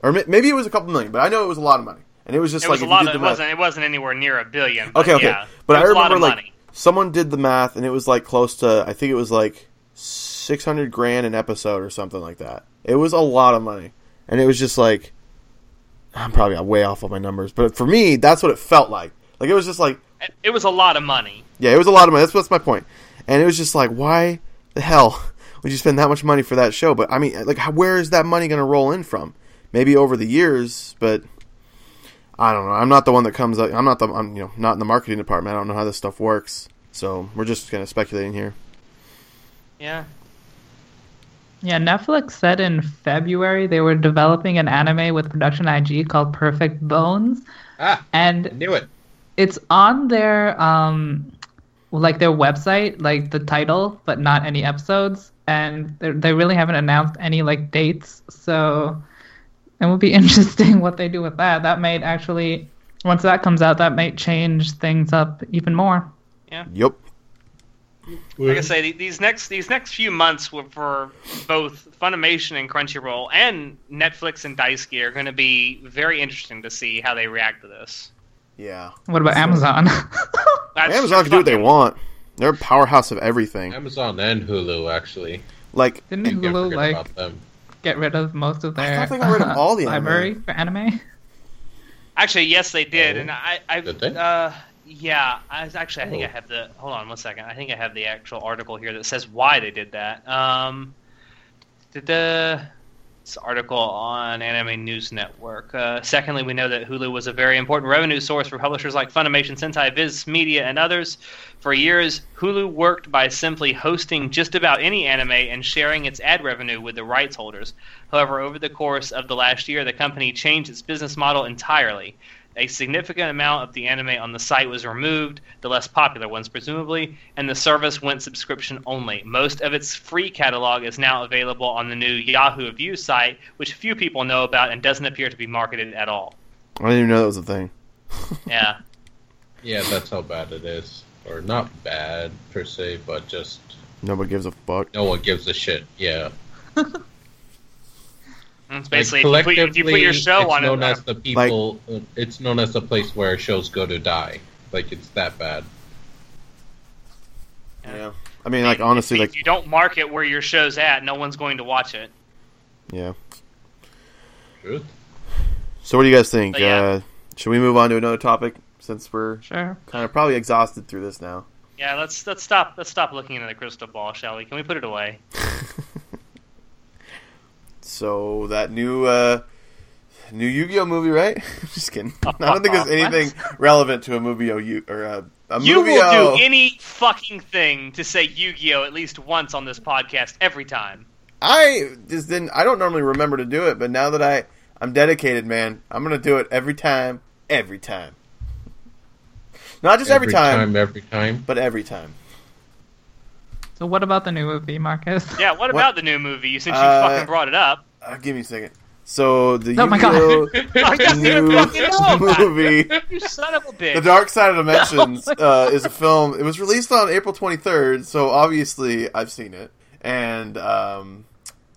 Speaker 2: or maybe it was a couple million, but I know it was a lot of money, and it was just
Speaker 1: It
Speaker 2: like
Speaker 1: was a lot. Of, it
Speaker 2: math-
Speaker 1: wasn't. It wasn't anywhere near a billion. But
Speaker 2: Okay, okay.
Speaker 1: Yeah,
Speaker 2: but I
Speaker 1: was a lot
Speaker 2: remember like
Speaker 1: money.
Speaker 2: someone did the math and it was like close to I think it was like 600 grand an episode or something like that. It was a lot of money. And it was just like I'm probably way off on my numbers, but for me that's what it felt like. Like it was just like
Speaker 1: It- It was a lot of money.
Speaker 2: yeah, it was a lot of money. That's that's my point. And it was just like why the hell [LAUGHS] would you spend that much money for that show? But I mean like where is that money going to roll in from? Maybe over the years, but I don't know. I'm not the one that comes up. I'm not the. I'm you know not in the marketing department. I don't know how this stuff works. So we're just kind of speculating here.
Speaker 1: Yeah.
Speaker 3: Yeah, Netflix said in February they were developing an anime with production IG called Perfect Bones,
Speaker 6: Ah,
Speaker 3: and
Speaker 6: knew it.
Speaker 3: it's on their um like their website like the title but not any episodes and they they really haven't announced any like dates so it would be [LAUGHS] interesting what they do with that that might actually once that comes out that might change things up even more Yeah.
Speaker 2: Yep.
Speaker 1: Like I say, these next these next few months were for both Funimation and Crunchyroll and Netflix and Daisuki are going to be very interesting to see how they react to this.
Speaker 2: Yeah.
Speaker 3: what about amazon [LAUGHS]
Speaker 2: Amazon can do what they want. They're a powerhouse of everything.
Speaker 6: Amazon and Hulu actually.
Speaker 2: Like,
Speaker 3: didn't
Speaker 6: You
Speaker 3: hulu like get rid of most of
Speaker 2: I
Speaker 3: their
Speaker 2: thought they got rid of all the [LAUGHS] anime.
Speaker 3: library for anime
Speaker 1: Actually, yes, they did,
Speaker 6: Oh.
Speaker 1: and I, I,
Speaker 6: Did they?
Speaker 1: uh, yeah, I was actually, I think I
Speaker 6: Oh.
Speaker 1: have the. Hold on one second. I think I have the actual article here that says why they did that. Um, did the article on Anime News Network. Uh, secondly, we know that Hulu was a very important revenue source for publishers like Funimation, Sentai, Viz Media, and others. For years, Hulu worked by simply hosting just about any anime and sharing its ad revenue with the rights holders. However, over the course of the last year, the company changed its business model entirely. A significant amount of the anime on the site was removed, the less popular ones presumably, and the service went subscription only. Most of its free catalog is now available on the new Yahoo View site, which few people know about and doesn't appear to be marketed at all.
Speaker 2: I didn't even know that was a thing. [LAUGHS]
Speaker 1: Yeah.
Speaker 6: Yeah, that's how bad it is. Or not bad per se, but just
Speaker 2: Nobody gives a fuck.
Speaker 6: no one gives a shit. Yeah. [LAUGHS]
Speaker 1: It's
Speaker 6: Like,
Speaker 1: basically if, you put, if you put your
Speaker 6: collectively,
Speaker 1: show
Speaker 6: it's
Speaker 1: on
Speaker 6: known
Speaker 1: it.
Speaker 6: as the people. uh, it's known as the place where shows go to die. Like it's that bad.
Speaker 2: Yeah. I mean, like, honestly,
Speaker 1: if
Speaker 2: like,
Speaker 1: you don't market where your show's at, no one's going to watch it.
Speaker 2: yeah.
Speaker 6: Truth.
Speaker 2: So, what do you guys think?
Speaker 1: But yeah.
Speaker 2: Uh, should we move on to another topic since we're
Speaker 3: sure
Speaker 2: kind of probably exhausted through this now?
Speaker 1: Yeah, let's let's stop let's stop looking into the crystal ball, shall we? Can we put it away? [LAUGHS]
Speaker 2: So that new uh new Yu-Gi-Oh movie, right? [LAUGHS] Just kidding. I don't think there's [LAUGHS] anything relevant to a movie Yu or a, a
Speaker 1: You will do any fucking thing to say Yu-Gi-Oh at least once on this podcast every time.
Speaker 2: I just didn't. I don't normally remember to do it, but now that I I'm dedicated, man, I'm gonna do it every time, every time. Not just every, time,
Speaker 6: Every time.
Speaker 2: but every time.
Speaker 3: so what about the new movie marcus
Speaker 1: Yeah, what
Speaker 2: What?
Speaker 1: about the new movie? Since you
Speaker 2: Uh,
Speaker 1: fucking brought it up.
Speaker 2: Uh, give me a second. So the
Speaker 3: Oh my God.
Speaker 2: Yu-Gi-Oh [LAUGHS]
Speaker 1: I didn't even
Speaker 2: new
Speaker 1: fucking know about it.
Speaker 2: movie.
Speaker 1: You son of a bitch.
Speaker 2: The Dark Side of [LAUGHS] Dimensions
Speaker 3: Oh
Speaker 2: uh, is a film. It was released on April 23rd, so obviously I've seen it. And um,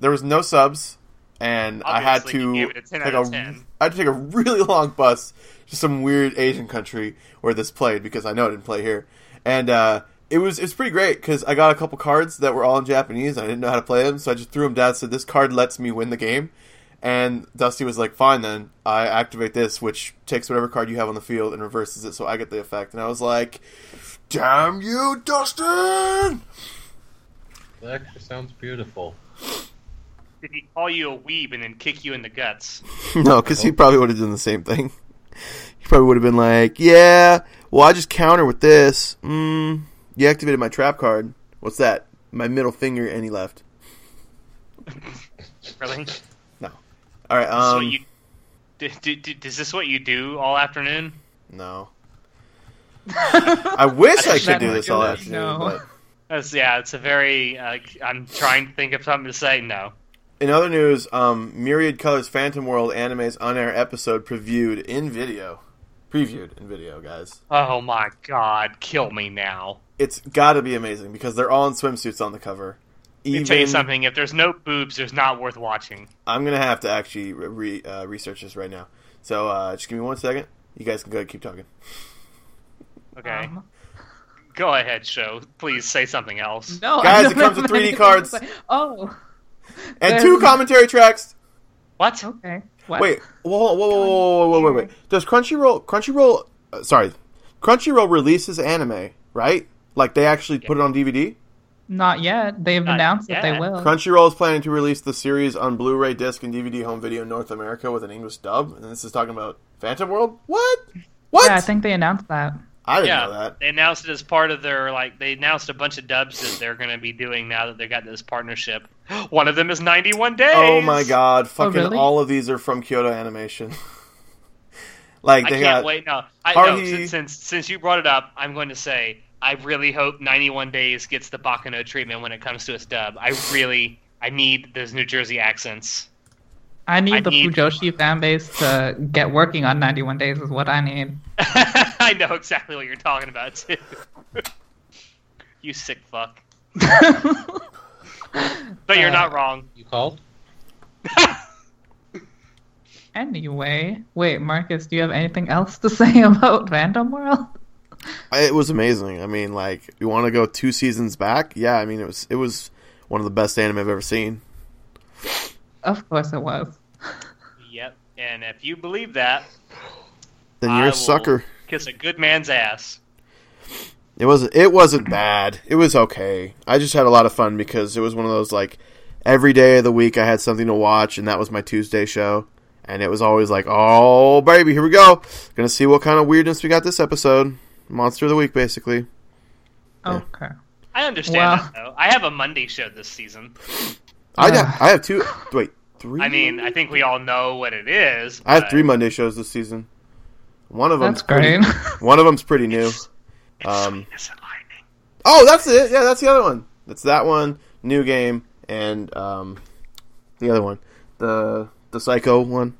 Speaker 2: there was no subs, and I had to
Speaker 1: a
Speaker 2: take
Speaker 1: out of
Speaker 2: a
Speaker 1: 10. [LAUGHS]
Speaker 2: I had to take a really long bus to some weird Asian country where this played because I know it didn't play here. And uh, it was it was pretty great because I got a couple cards that were all in Japanese. I didn't know how to play them, so I just threw them down. Said this card lets me win the game. And Dusty was like, "Fine, then I activate this, which takes whatever card you have on the field and reverses it, so I get the effect." And I was like, "Damn you, Dustin!"
Speaker 6: That actually sounds beautiful.
Speaker 1: Did he call you a weeb and then kick you in the guts? [LAUGHS]
Speaker 2: no, because he probably would have done the same thing. He probably would have been like, "Yeah, well, I just counter with this. Mm, you activated my trap card. What's that? My middle finger, and he left.
Speaker 1: Really? No.
Speaker 2: All right, um,
Speaker 1: what you, is this what you do all afternoon?
Speaker 2: no. I wish [LAUGHS] I could do this all afternoon,
Speaker 3: no.
Speaker 2: but
Speaker 1: That's, yeah, it's a very. Uh, I'm trying to think of something to say. No.
Speaker 2: In other news, um, Myriad Colors Phantom World anime's on-air episode previewed in video. Previewed in video, guys.
Speaker 1: Oh my god, kill me now.
Speaker 2: It's got to be amazing because they're all in swimsuits on the cover.
Speaker 1: Let me tell you something. If there's no boobs, there's not worth watching.
Speaker 2: I'm gonna have to actually re- uh, research this right now. So uh, just give me one second. You guys can go ahead and keep talking.
Speaker 1: Okay,
Speaker 3: Um,
Speaker 1: go ahead, show. Please say something else.
Speaker 3: no,
Speaker 2: Guys, it comes with 3D cards.
Speaker 3: say. Oh,
Speaker 2: And
Speaker 3: There's-
Speaker 2: two commentary tracks.
Speaker 1: What?
Speaker 3: okay. What?
Speaker 2: Wait, whoa, whoa, whoa, whoa, whoa, whoa, wait, wait. Does Crunchyroll, Crunchyroll, uh, sorry, Crunchyroll releases anime, right? Like they actually put it on DVD.
Speaker 3: Not yet. They've
Speaker 1: Not
Speaker 3: announced that they will.
Speaker 2: Crunchyroll is planning to release the series on Blu-ray disc and DVD home video in North America with an English dub. And this is talking about Phantom World. What? What?
Speaker 3: Yeah, I think they announced that.
Speaker 2: I didn't
Speaker 1: yeah,
Speaker 2: know that.
Speaker 1: they announced it as part of their like they announced a bunch of dubs that they're going to be doing now that they got this partnership. [GASPS] One of them is 91 days.
Speaker 2: Oh my god! Oh, Fucking
Speaker 3: really?
Speaker 2: all of these are from Kyoto Animation. [LAUGHS] like
Speaker 1: I can't
Speaker 2: got
Speaker 1: wait. No, I no, since, since since you brought it up, I'm going to say I really hope 91 Days gets the Baccano treatment when it comes to its dub. I really I need those New Jersey accents.
Speaker 3: I need
Speaker 1: I
Speaker 3: the
Speaker 1: need-
Speaker 3: Fujoshi fan base to get working on 91 Days is what I need. [LAUGHS]
Speaker 1: I know exactly what you're talking about too. [LAUGHS] you sick fuck. [LAUGHS] But you're
Speaker 3: Uh,
Speaker 1: not wrong.
Speaker 6: You called?
Speaker 3: anyway, wait, Marcus, do you have anything else to say about Random World?
Speaker 2: It was amazing. I mean, like you want to go two seasons back? Yeah, I mean it was it was one of the best anime I've ever seen.
Speaker 3: Of course it was.
Speaker 1: Yep. And if you believe that,
Speaker 2: Then you're
Speaker 1: will
Speaker 2: a sucker.
Speaker 1: Kiss a good man's ass.
Speaker 2: It wasn't. It wasn't bad. It was okay. I just had a lot of fun because it was one of those like every day of the week I had something to watch, and that was my Tuesday show. And it was always like, oh baby, here we go. Gonna see what kind of weirdness we got this episode. Monster of the week, basically. Yeah.
Speaker 3: Okay.
Speaker 1: I understand
Speaker 3: Well-
Speaker 1: that though. I have a Monday show this season.
Speaker 2: I
Speaker 3: Ugh.
Speaker 2: got. I have two. Wait, three.
Speaker 1: I mean, I think we all know what it is.
Speaker 2: I have three Monday shows this season. One of them's
Speaker 3: That's great.
Speaker 2: Pretty, [LAUGHS] one of them's pretty new.
Speaker 1: It's
Speaker 2: Um,
Speaker 1: and
Speaker 2: Oh, that's it. Yeah, that's the other one. That's that one. New game and um, the other one, the the Psycho one.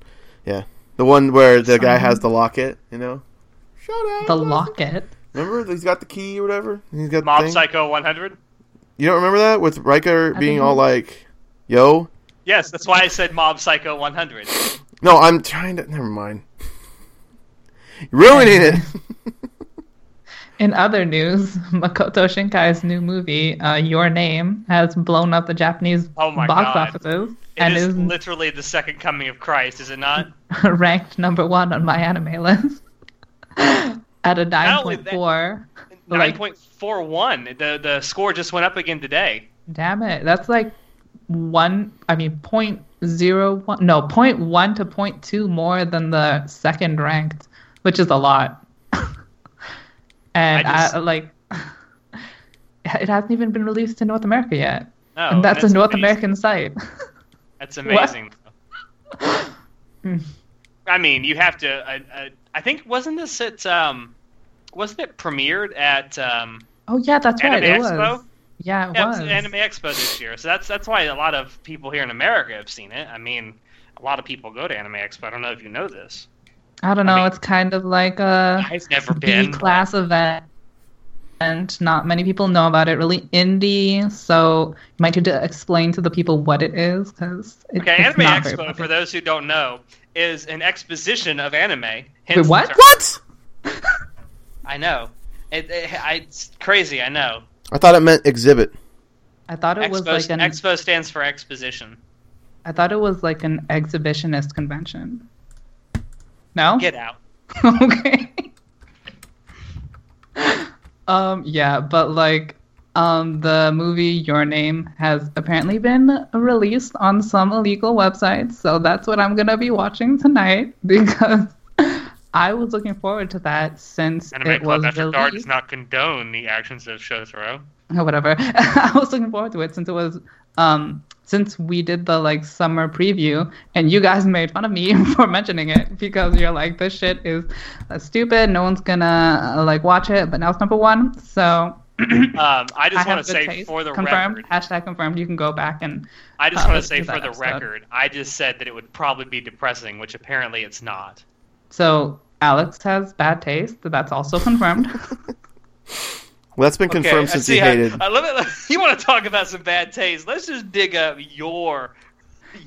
Speaker 2: Yeah, the one where the guy has the locket. You know. Shut up.
Speaker 3: the locket.
Speaker 2: Remember, he's got the key or whatever. He's got the
Speaker 1: Mob
Speaker 2: thing.
Speaker 1: Psycho 100.
Speaker 2: You don't remember that with Riker
Speaker 3: I
Speaker 2: being
Speaker 3: don't
Speaker 2: all like, "Yo."
Speaker 1: Yes, that's why I said Mob Psycho 100.
Speaker 2: No, I'm trying to. Never mind. You're ruining it. [LAUGHS]
Speaker 3: In other news, [LAUGHS] Makoto Shinkai's new movie, uh, Your Name, has blown up the Japanese
Speaker 1: Oh my
Speaker 3: box
Speaker 1: God.
Speaker 3: offices
Speaker 1: It
Speaker 3: and
Speaker 1: is
Speaker 3: is
Speaker 1: literally the second coming of Christ, is it not? [LAUGHS]
Speaker 3: ranked number one on MyAnimeList [LAUGHS] at a
Speaker 1: Not only
Speaker 3: 9.4. Like-
Speaker 1: 9.41. The the score just went up again today.
Speaker 3: Damn it. That's like one, I mean, point zero one, no, point one to point two more than the second ranked, which is a lot. [LAUGHS] and
Speaker 1: I
Speaker 3: I like, [LAUGHS] it hasn't even been released in North America yet.
Speaker 1: No,
Speaker 3: and that's a
Speaker 1: that's
Speaker 3: North
Speaker 1: amazing.
Speaker 3: American site.
Speaker 1: That's amazing. I mean, you have to. I, I, I think wasn't this at um, wasn't it premiered at um,
Speaker 3: oh, yeah, that's right. It
Speaker 1: Expo?
Speaker 3: was. Yeah, it
Speaker 1: Yeah, it
Speaker 3: was.
Speaker 1: was Anime Expo this year. So that's that's why a lot of people here in America have seen it. I mean, a lot of people go to Anime Expo. I don't know if you know this.
Speaker 3: I don't know.
Speaker 1: mean-
Speaker 3: it's kind of like a
Speaker 1: I've never been.
Speaker 3: class event. And not many people know about it. Really indie, so you might need to explain to the people what it is because it,
Speaker 1: Okay,
Speaker 3: it's
Speaker 1: Anime
Speaker 3: not
Speaker 1: Expo, for those who don't know, is an exposition of anime.
Speaker 3: Wait, what?
Speaker 2: what?
Speaker 1: I know. It, it, I, it's crazy. I know.
Speaker 2: I thought it meant exhibit.
Speaker 3: I thought it was
Speaker 1: Expo,
Speaker 3: like an.
Speaker 1: Expo stands for exposition.
Speaker 3: I thought it was like an exhibitionist convention. No.
Speaker 1: Get out. [LAUGHS]
Speaker 3: okay. Um. Yeah, but like, um, the movie Your Name has apparently been released on some illegal websites, so that's what I'm gonna be watching tonight [LAUGHS] because I was looking forward to that since
Speaker 1: Anime
Speaker 3: it was
Speaker 1: Club After Dark does not condone the actions of Shotaro.
Speaker 3: or whatever. [LAUGHS] I was looking forward to it since it was um since we did the like summer preview and you guys [LAUGHS] made fun of me [LAUGHS] for mentioning it because you're like this shit is uh, stupid. No one's gonna uh, like watch it, but now it's number one. So [CLEARS THROAT]
Speaker 1: Um, I
Speaker 3: I
Speaker 1: just want to say
Speaker 3: taste.
Speaker 1: for the
Speaker 3: confirmed.
Speaker 1: record,
Speaker 3: Hashtag confirmed. You can go back and
Speaker 1: I just
Speaker 3: uh,
Speaker 1: want to say for the
Speaker 3: episode.
Speaker 1: record, I just said that it would probably be depressing, which apparently it's not.
Speaker 3: so Alex has bad taste. That's also confirmed. [LAUGHS]
Speaker 2: Well, that's been confirmed
Speaker 1: I
Speaker 2: since
Speaker 1: see
Speaker 2: he
Speaker 1: how-
Speaker 2: hated.
Speaker 1: uh, let me- you want to talk about some bad taste? Let's just dig up your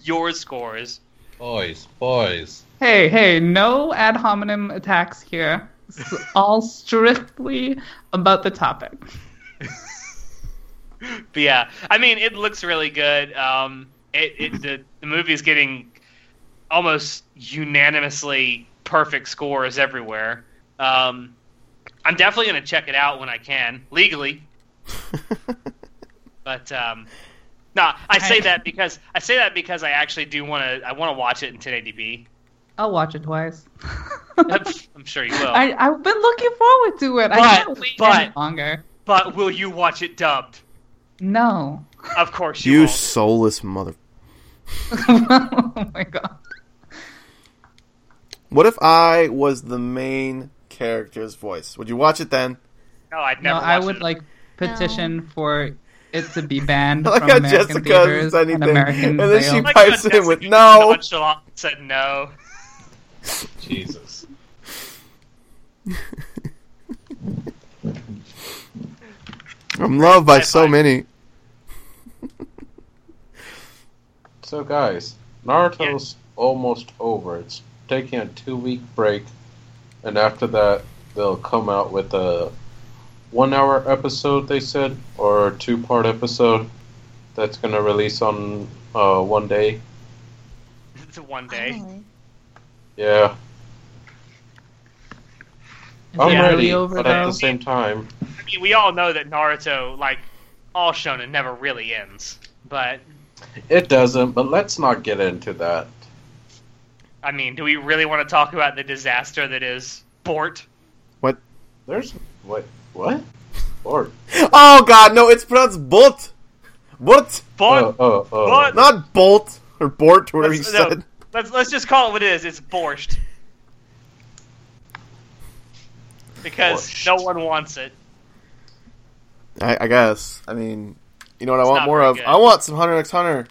Speaker 1: your scores.
Speaker 6: Boys, boys.
Speaker 3: hey, hey, no ad hominem attacks here. It's all strictly about the topic. [LAUGHS]
Speaker 1: But yeah, I mean, it looks really good. Um, it, it the the is getting almost unanimously perfect scores everywhere. Um, I'm definitely gonna check it out when I can legally. [LAUGHS] But um, no, I say
Speaker 3: I-
Speaker 1: that because I say that because I actually do want to. I want to watch it in 1080p.
Speaker 3: I'll watch it twice. [LAUGHS]
Speaker 1: I'm sure you will.
Speaker 3: I, I've been looking forward to it. I
Speaker 1: But-
Speaker 3: can't wait
Speaker 1: but-
Speaker 3: any longer.
Speaker 1: But will you watch it dubbed?
Speaker 3: No.
Speaker 1: Of course you,
Speaker 2: You
Speaker 1: won't.
Speaker 2: soulless mother. [LAUGHS]
Speaker 3: oh my god.
Speaker 2: What if I was the main character's voice? Would you watch it then?
Speaker 1: No, I'd never.
Speaker 3: No,
Speaker 1: never.
Speaker 3: I would
Speaker 1: it.
Speaker 3: like petition for it to be banned [LAUGHS]
Speaker 2: Like
Speaker 3: from
Speaker 2: how
Speaker 3: American
Speaker 2: Jessica
Speaker 3: theaters
Speaker 2: said
Speaker 3: and American
Speaker 2: and then she
Speaker 3: sales.
Speaker 1: Like
Speaker 2: pipes in with no.
Speaker 1: nonchalant said no.
Speaker 6: Jesus. [LAUGHS]
Speaker 2: I'm loved by so many.
Speaker 5: So, guys, Naruto's almost over. It's taking a two week break, and after that, they'll come out with a one hour episode, they said, or a two part episode that's going to release on uh, one day.
Speaker 1: It's one day.
Speaker 5: Yeah,
Speaker 3: Is
Speaker 5: I'm
Speaker 3: it
Speaker 5: ready,
Speaker 3: over
Speaker 5: but at the same time,
Speaker 1: I mean, we all know that Naruto, like all shonen, never really ends. But
Speaker 5: it doesn't, but let's not get into that.
Speaker 1: I mean, do we really want to talk about the disaster that is Bort? What?
Speaker 5: There's. what? what? Or.
Speaker 2: Oh god, no, it's pronounced Bolt. Bolt,
Speaker 1: Bort.
Speaker 5: Oh, oh, oh.
Speaker 1: What?
Speaker 2: not Bolt or Bort whatever you
Speaker 1: Let's- no,
Speaker 2: said.
Speaker 1: let's let's just call it what it is. It's borscht. Because
Speaker 5: Borscht.
Speaker 1: no one wants it.
Speaker 2: I, I guess. I mean, you know what I want more of?
Speaker 1: good.
Speaker 2: I want some Hunter x Hunter.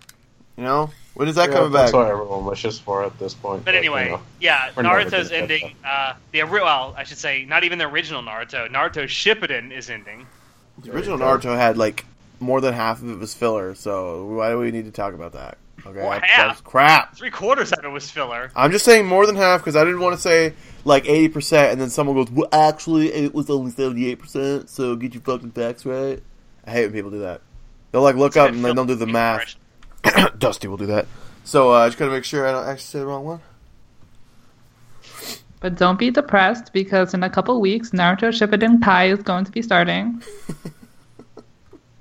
Speaker 2: You know, when is that
Speaker 5: Yeah,
Speaker 2: coming
Speaker 5: that's
Speaker 2: back?
Speaker 5: what everyone wishes for at this point.
Speaker 1: But anyway,
Speaker 5: you know.
Speaker 1: yeah, Naruto's ending. Uh, the well, I should say, not even the original Naruto. Naruto Shippuden is ending.
Speaker 2: The original
Speaker 5: There you go.
Speaker 2: Naruto had like more than half of it was filler, so why do we need to talk about that? Okay,
Speaker 1: Well,
Speaker 2: that-
Speaker 1: half.
Speaker 2: that's crap.
Speaker 1: Three quarters of it was filler.
Speaker 2: I'm just saying more than half because I didn't want to say like 80 percent, and then someone goes, "Well, actually, it was only 78 percent." So get your fucking facts right. I hate when people do that. They'll like look up and then they don't do the math. [COUGHS] Dusty will do that. So uh, I just gotta make sure I don't actually say the wrong one.
Speaker 3: But don't be depressed because in a couple weeks, Naruto Shippuden Kai is going to be starting. [LAUGHS]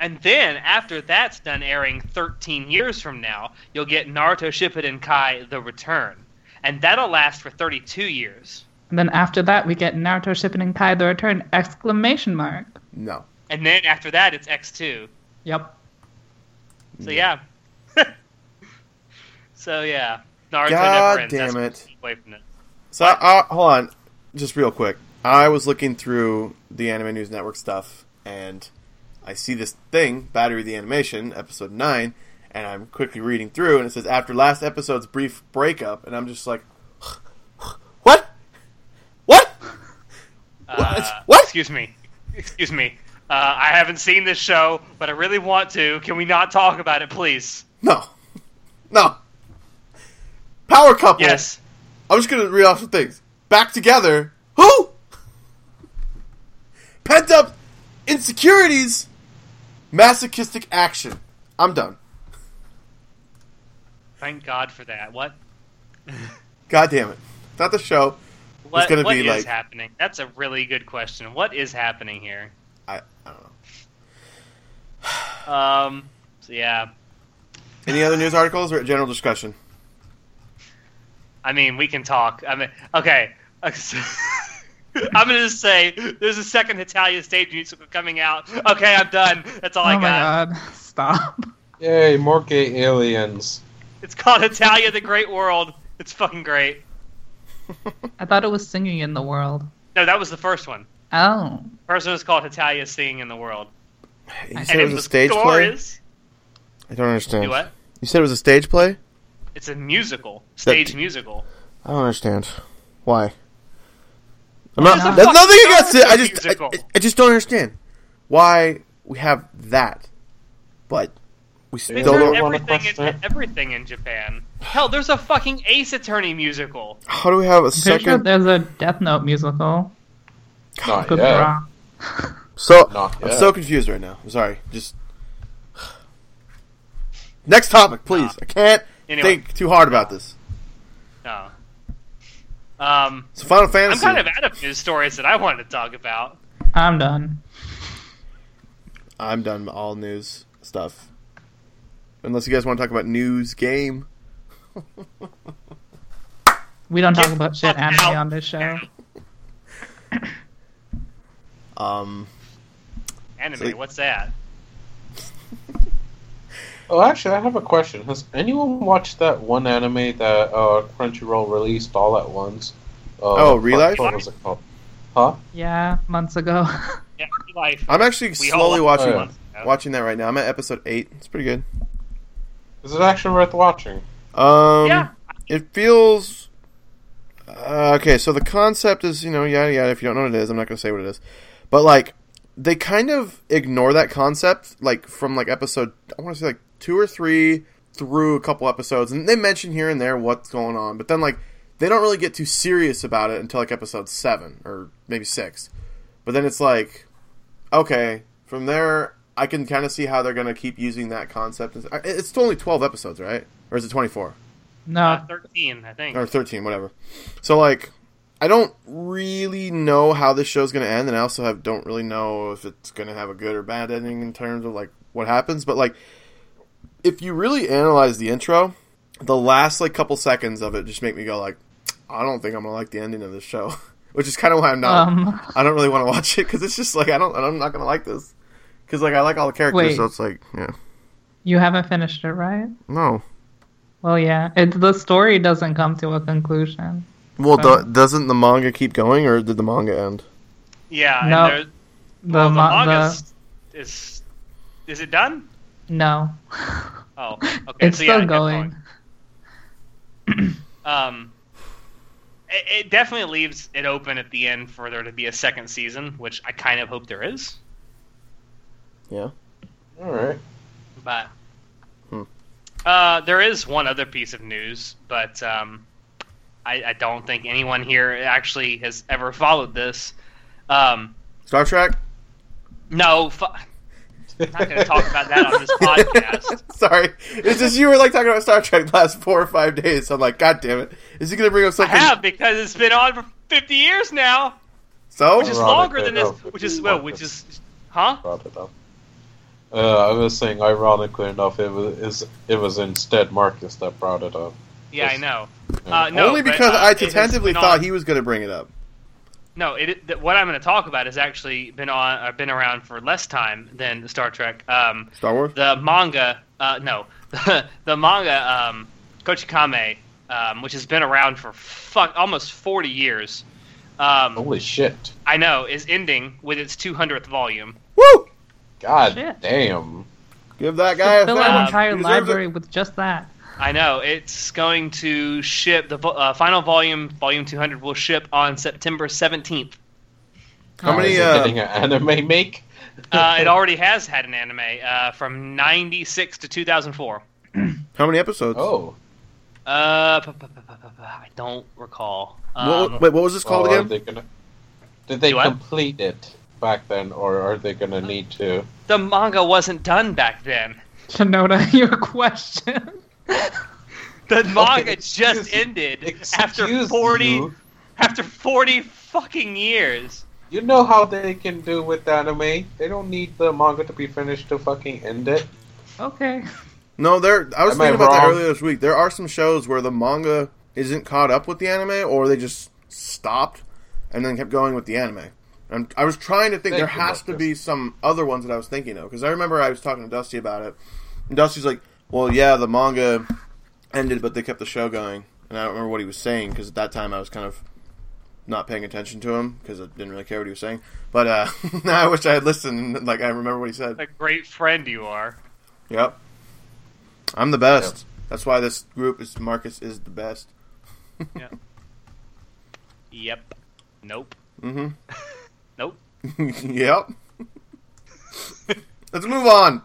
Speaker 1: And then after that's done airing 13 years from now, you'll get Naruto Shippuden Kai: The Return, and that'll last for 32 years.
Speaker 3: And then after that, we get Naruto Shippuden Kai: The Return! Exclamation mark.
Speaker 2: No.
Speaker 1: And then after that, it's X2.
Speaker 3: Yep.
Speaker 1: So yeah. So yeah, Naruto
Speaker 2: God
Speaker 1: never
Speaker 2: damn it.
Speaker 1: Away from it.
Speaker 2: So I, I, hold on, just real quick. I was looking through the Anime News Network stuff, and I see this thing, Battery the Animation, episode nine, and I'm quickly reading through, and it says after last episode's brief breakup, and I'm just like, [SIGHS] what? What?
Speaker 1: Uh,
Speaker 2: What?
Speaker 1: Excuse me. Excuse me. Uh, I haven't seen this show, but I really want to. Can we not talk about it, please?
Speaker 2: No. Couple.
Speaker 1: Yes.
Speaker 2: I'm just gonna read off some things. Back together. Who? Pent up insecurities. Masochistic action. I'm done.
Speaker 1: Thank God for that. What?
Speaker 2: God damn it. Not the show.
Speaker 1: What,
Speaker 2: gonna
Speaker 1: what
Speaker 2: be
Speaker 1: is
Speaker 2: like-
Speaker 1: happening? That's a really good question. What is happening here?
Speaker 2: I, I don't know. [SIGHS]
Speaker 1: Um. So yeah.
Speaker 2: Any other news articles or general discussion?
Speaker 1: I mean, we can talk. I mean, okay. [LAUGHS] I'm gonna just say there's a second Hetalia stage musical coming out. Okay, I'm done. That's all
Speaker 3: oh
Speaker 1: I
Speaker 3: my
Speaker 1: got.
Speaker 3: god. [LAUGHS] Stop.
Speaker 5: Yay, more gay aliens.
Speaker 1: It's called Hetalia: The Great World. It's fucking great. [LAUGHS]
Speaker 3: I thought it was singing in the world.
Speaker 1: No, that was the first one.
Speaker 3: Oh.
Speaker 1: First one was called Hetalia Singing in the World.
Speaker 2: You
Speaker 3: And
Speaker 2: said it was a
Speaker 1: was
Speaker 2: stage play? I don't understand.
Speaker 1: Do what?
Speaker 2: You said it was a stage play?
Speaker 1: It's a musical, stage
Speaker 2: That-
Speaker 1: musical.
Speaker 2: I don't understand. Why? I'm not.
Speaker 1: It's a
Speaker 2: That's
Speaker 1: fucking
Speaker 2: nothing against it. I just, I. I- I just don't understand why we have that, but we
Speaker 1: They
Speaker 2: still
Speaker 5: don't
Speaker 1: turn
Speaker 2: don't.
Speaker 5: wanna
Speaker 1: everything in, everything in Japan. Hell, there's a fucking Ace Attorney musical.
Speaker 2: How do we have a
Speaker 3: I'm pretty sure
Speaker 2: second?
Speaker 3: there's a Death Note musical.
Speaker 5: Not
Speaker 3: Could
Speaker 5: yet.
Speaker 2: So
Speaker 5: Not
Speaker 2: I'm
Speaker 5: yet.
Speaker 2: so confused right now. I'm sorry. Just [SIGHS] next topic, please. I can't
Speaker 1: Anyway.
Speaker 2: think too hard about this.
Speaker 1: No. Um,
Speaker 2: So Final Fantasy.
Speaker 1: I'm kind of out of news stories that I wanted to talk about.
Speaker 3: I'm done.
Speaker 2: I'm done with all news stuff. Unless you guys want to talk about news game.
Speaker 3: We don't talk about shit anime on this show.
Speaker 2: Um,
Speaker 1: Anime,
Speaker 2: So-
Speaker 1: what's that? [LAUGHS]
Speaker 5: Oh, actually, I have a question. Has anyone watched that one anime that uh, Crunchyroll released all at once? Uh,
Speaker 2: Oh,
Speaker 5: what-
Speaker 2: Real
Speaker 5: What was it called? Huh?
Speaker 3: Yeah, months ago. [LAUGHS]
Speaker 1: Yeah, life.
Speaker 2: I'm actually
Speaker 1: We
Speaker 2: slowly watching
Speaker 5: Oh,
Speaker 1: it
Speaker 2: watching that right now. I'm at episode eight. It's pretty good.
Speaker 5: Is it actually worth watching?
Speaker 2: Um,
Speaker 1: Yeah.
Speaker 2: it feels uh, okay. So the concept is, you know, yada yada. If you don't know what it is, I'm not going to say what it is, but like they kind of ignore that concept, like from like episode I want to say like two or three through a couple episodes, and they mention here and there what's going on, but then like they don't really get too serious about it until like episode seven or maybe six. But then it's like, okay, from there I can kind of see how they're going to keep using that concept. It's only twelve episodes, right? Or is it twenty four?
Speaker 3: no,
Speaker 1: Uh, 13, I think.
Speaker 2: or 13 whatever so like i don't really know how this show's going to end and i also have don't really know if it's going to have a good or bad ending in terms of like what happens but like if you really analyze the intro the last like couple seconds of it just make me go like i don't think i'm going to like the ending of this show [LAUGHS] which is kind of why i'm not
Speaker 3: um,
Speaker 2: i don't really want to watch it because it's just like i don't i'm not going to like this because like i like all the characters
Speaker 3: Wait.
Speaker 2: so it's like yeah
Speaker 3: you haven't finished it, right?
Speaker 2: no
Speaker 3: Well, yeah. It, the story doesn't come to a conclusion.
Speaker 2: well
Speaker 3: Uh,
Speaker 2: do, doesn't the manga keep going or did the manga end
Speaker 1: Yeah,
Speaker 3: No.
Speaker 1: and there,
Speaker 3: The,
Speaker 1: well, the
Speaker 3: ma-
Speaker 1: manga
Speaker 3: the
Speaker 1: is is it done?
Speaker 3: No,
Speaker 1: Oh, [LAUGHS] okay.
Speaker 3: it's
Speaker 1: so
Speaker 3: still
Speaker 1: good
Speaker 3: going.
Speaker 1: point. Um, it, it definitely leaves it open at the end for there to be a second season, which I kind of hope there is.
Speaker 2: yeah
Speaker 5: All right.
Speaker 1: But
Speaker 2: Hmm.
Speaker 1: uh, there is one other piece of news, but um, I, I don't think anyone here actually has ever followed this. Um,
Speaker 2: star trek
Speaker 1: no, fu- I'm not going to talk about that on this [LAUGHS] podcast.
Speaker 2: Sorry, it's just you were like talking about Star Trek the last four or five days. So I'm like, God damn it! Is he gonna bring up something?
Speaker 1: I
Speaker 2: something?
Speaker 1: have because it's been on for 50 years now,
Speaker 2: So
Speaker 1: which is
Speaker 5: Ironic
Speaker 1: longer than this.
Speaker 5: of
Speaker 1: Which is well, which is, huh?
Speaker 5: Brought it up. Uh, I was saying, ironically enough, it was it was instead Marcus that brought it up.
Speaker 1: Yeah, I know.
Speaker 5: Yeah.
Speaker 1: Uh, no,
Speaker 2: only
Speaker 1: but,
Speaker 2: because
Speaker 1: uh,
Speaker 2: I tentatively thought he was gonna bring it up.
Speaker 1: No, it, th- what I'm going to talk about has actually been on, uh, been around for less time than Star Trek. Um,
Speaker 2: Star Wars.
Speaker 1: the manga, uh, no, [LAUGHS] the manga, um, Kochikame, um, which has been around for fuck almost 40 years. Um,
Speaker 5: Holy shit!
Speaker 1: I know is ending with its 200th volume.
Speaker 2: Woo!
Speaker 5: God
Speaker 3: Shit.
Speaker 5: damn!
Speaker 2: Give that guy a
Speaker 3: Fill
Speaker 2: fan.
Speaker 3: an
Speaker 1: Um,
Speaker 3: entire
Speaker 2: He it.
Speaker 3: library with just that.
Speaker 1: I know it's going to ship. The uh, final volume, volume 200, will ship on September 17th.
Speaker 2: How
Speaker 3: Oh,
Speaker 2: many?
Speaker 5: Is it
Speaker 2: Uh,
Speaker 5: getting an anime make?
Speaker 1: Uh, it already has had an anime uh, from 96 to 2004. [CLEARS THROAT]
Speaker 2: how many episodes?
Speaker 5: Oh,
Speaker 1: Uh, p- p- p- p- p- I don't recall.
Speaker 2: What-
Speaker 1: Um,
Speaker 2: wait, what was this called
Speaker 5: well,
Speaker 2: again?
Speaker 5: they gonna? Did they complete it back then, or are they gonna need to?
Speaker 1: the manga wasn't done back then.
Speaker 3: Shinoda, your [LAUGHS] question.
Speaker 1: The manga
Speaker 5: Okay,
Speaker 1: just
Speaker 5: excuse-
Speaker 1: ended after 40
Speaker 5: you.
Speaker 1: after 40 fucking years.
Speaker 5: You know how they can do with anime? They don't need the manga to be finished to fucking end it.
Speaker 3: okay.
Speaker 2: No, there. I was
Speaker 5: Am I
Speaker 2: thinking about that earlier this week. There are some shows where the manga isn't caught up with the anime, or they just stopped and then kept going with the anime. And I was trying to think
Speaker 5: Thank
Speaker 2: there has to
Speaker 5: Marcus.
Speaker 2: be some other ones that I was thinking of because I remember I was talking to Dusty about it. And Dusty's like, "Well, yeah, the manga ended, but they kept the show going." And I don't remember what he was saying because at that time I was kind of not paying attention to him because I didn't really care what he was saying. But uh, [LAUGHS] I wish I had listened. [LAUGHS] Like I remember what he said.
Speaker 1: The great friend you are.
Speaker 2: Yep. I'm the best. That's why this group is Marcus is the best. [LAUGHS]
Speaker 1: Yep. Nope.
Speaker 2: Mm-hmm.
Speaker 1: Nope.
Speaker 2: yep. Let's move on.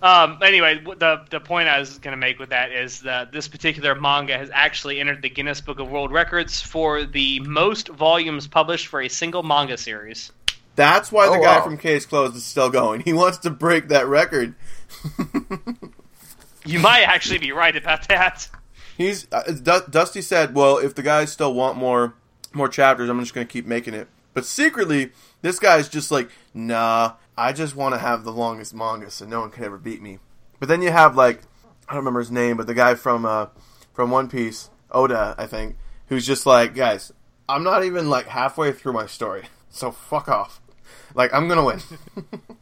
Speaker 5: What's going on?
Speaker 1: Um, anyway, the the point I was going to make with that is that this particular manga has actually entered the Guinness Book of World Records for the most volumes published for a single manga series.
Speaker 2: That's why the
Speaker 5: Oh,
Speaker 2: guy
Speaker 5: wow.
Speaker 2: from Case Closed is still going. He wants to break that record.
Speaker 1: You might actually be right about that.
Speaker 2: He's uh, Du- Dusty said, "Well, if the guys still want more more chapters, I'm just going to keep making it." But secretly, this guy's just like, "Nah, I just want to have the longest manga, so no one can ever beat me." But then you have like, I don't remember his name, but the guy from uh, from One Piece, Oda, I think, who's just like, guys, I'm not even like halfway through my story, [LAUGHS] so fuck off. Like I'm gonna win. [LAUGHS]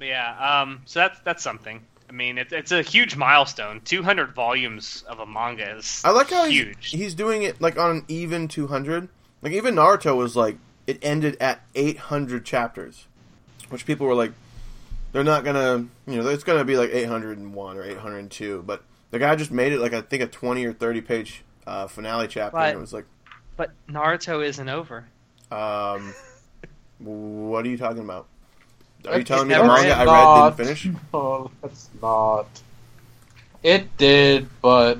Speaker 1: Yeah, um, so that's that's something. I mean, it's it's a huge milestone. 200 volumes of a manga is
Speaker 2: I like how he's,
Speaker 1: huge.
Speaker 2: he's doing it like on an even 200. Like even Naruto was like it ended at 800 chapters, which people were like, they're not gonna, you know, it's gonna be like 801 or 802. But the guy just made it like I think a 20 or 30 page uh, finale chapter, and it was like,
Speaker 1: But Naruto isn't over.
Speaker 2: um, [LAUGHS] what are you talking about? Are you
Speaker 5: It's
Speaker 2: telling me the manga I read
Speaker 5: not.
Speaker 2: didn't finish? [LAUGHS]
Speaker 5: Oh, that's not. It did, but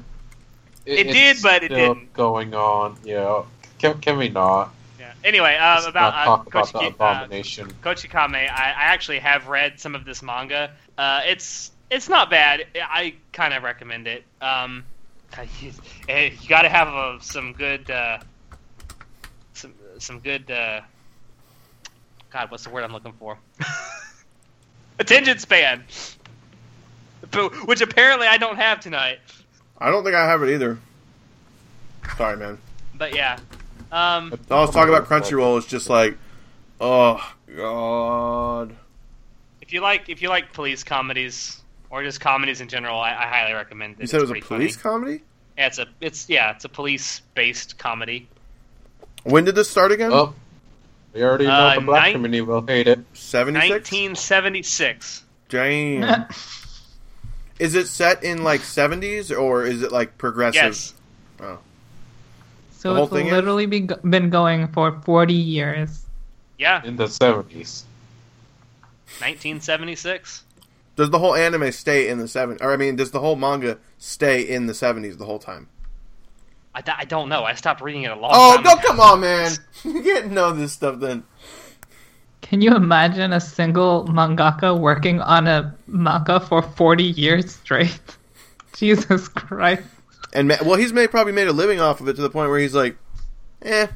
Speaker 1: It
Speaker 5: it's
Speaker 1: did, but it
Speaker 5: still
Speaker 1: didn't.
Speaker 5: Going on, yeah. Can, can we not?
Speaker 1: Yeah. Anyway, uh, about uh,
Speaker 5: talk about the
Speaker 1: Kochiki- uh,
Speaker 5: abomination.
Speaker 1: Kochikame, I, I actually have read some of this manga. Uh, it's it's not bad. I kind of recommend it. Um, [LAUGHS] you, you got to have uh, some good uh, some some good. Uh, God, what's the word I'm looking for? [LAUGHS] Attention span, which apparently I don't have tonight.
Speaker 2: I don't think I have it either. Sorry, man.
Speaker 1: But yeah, um,
Speaker 2: I was talking about Crunchyroll. It's just like, oh god.
Speaker 1: if you like if you like police comedies or just comedies in general, I, I highly recommend it.
Speaker 2: You said it
Speaker 1: It's
Speaker 2: was a police
Speaker 1: funny.
Speaker 2: comedy.
Speaker 1: Yeah, it's a it's yeah, it's a police based comedy.
Speaker 2: When did this start again?
Speaker 5: Oh, we already know
Speaker 1: Uh,
Speaker 5: the black
Speaker 1: nine-
Speaker 5: community will hate it.
Speaker 2: Seventy six.
Speaker 1: 1976.
Speaker 2: Damn. [LAUGHS] is it set in like seventies or is it like progressive?
Speaker 1: Yes.
Speaker 3: So
Speaker 2: The whole
Speaker 3: it's
Speaker 2: thing is-
Speaker 3: literally be, been going for 40 years.
Speaker 1: Yeah,
Speaker 5: In the 70s.
Speaker 1: 1976.
Speaker 2: Does the whole anime stay in the 70s? Or I mean, does the whole manga stay in the seventies the whole time?
Speaker 1: I, I don't know. I stopped reading it a long time.
Speaker 2: Oh,
Speaker 1: time
Speaker 2: no!
Speaker 1: ago.
Speaker 2: Come on, man. [LAUGHS] You didn't know this stuff then.
Speaker 3: Can you imagine a single mangaka working on a manga for 40 years straight? [LAUGHS] Jesus Christ.
Speaker 2: And ma- well, he's made probably made a living off of it to the point where he's like, eh,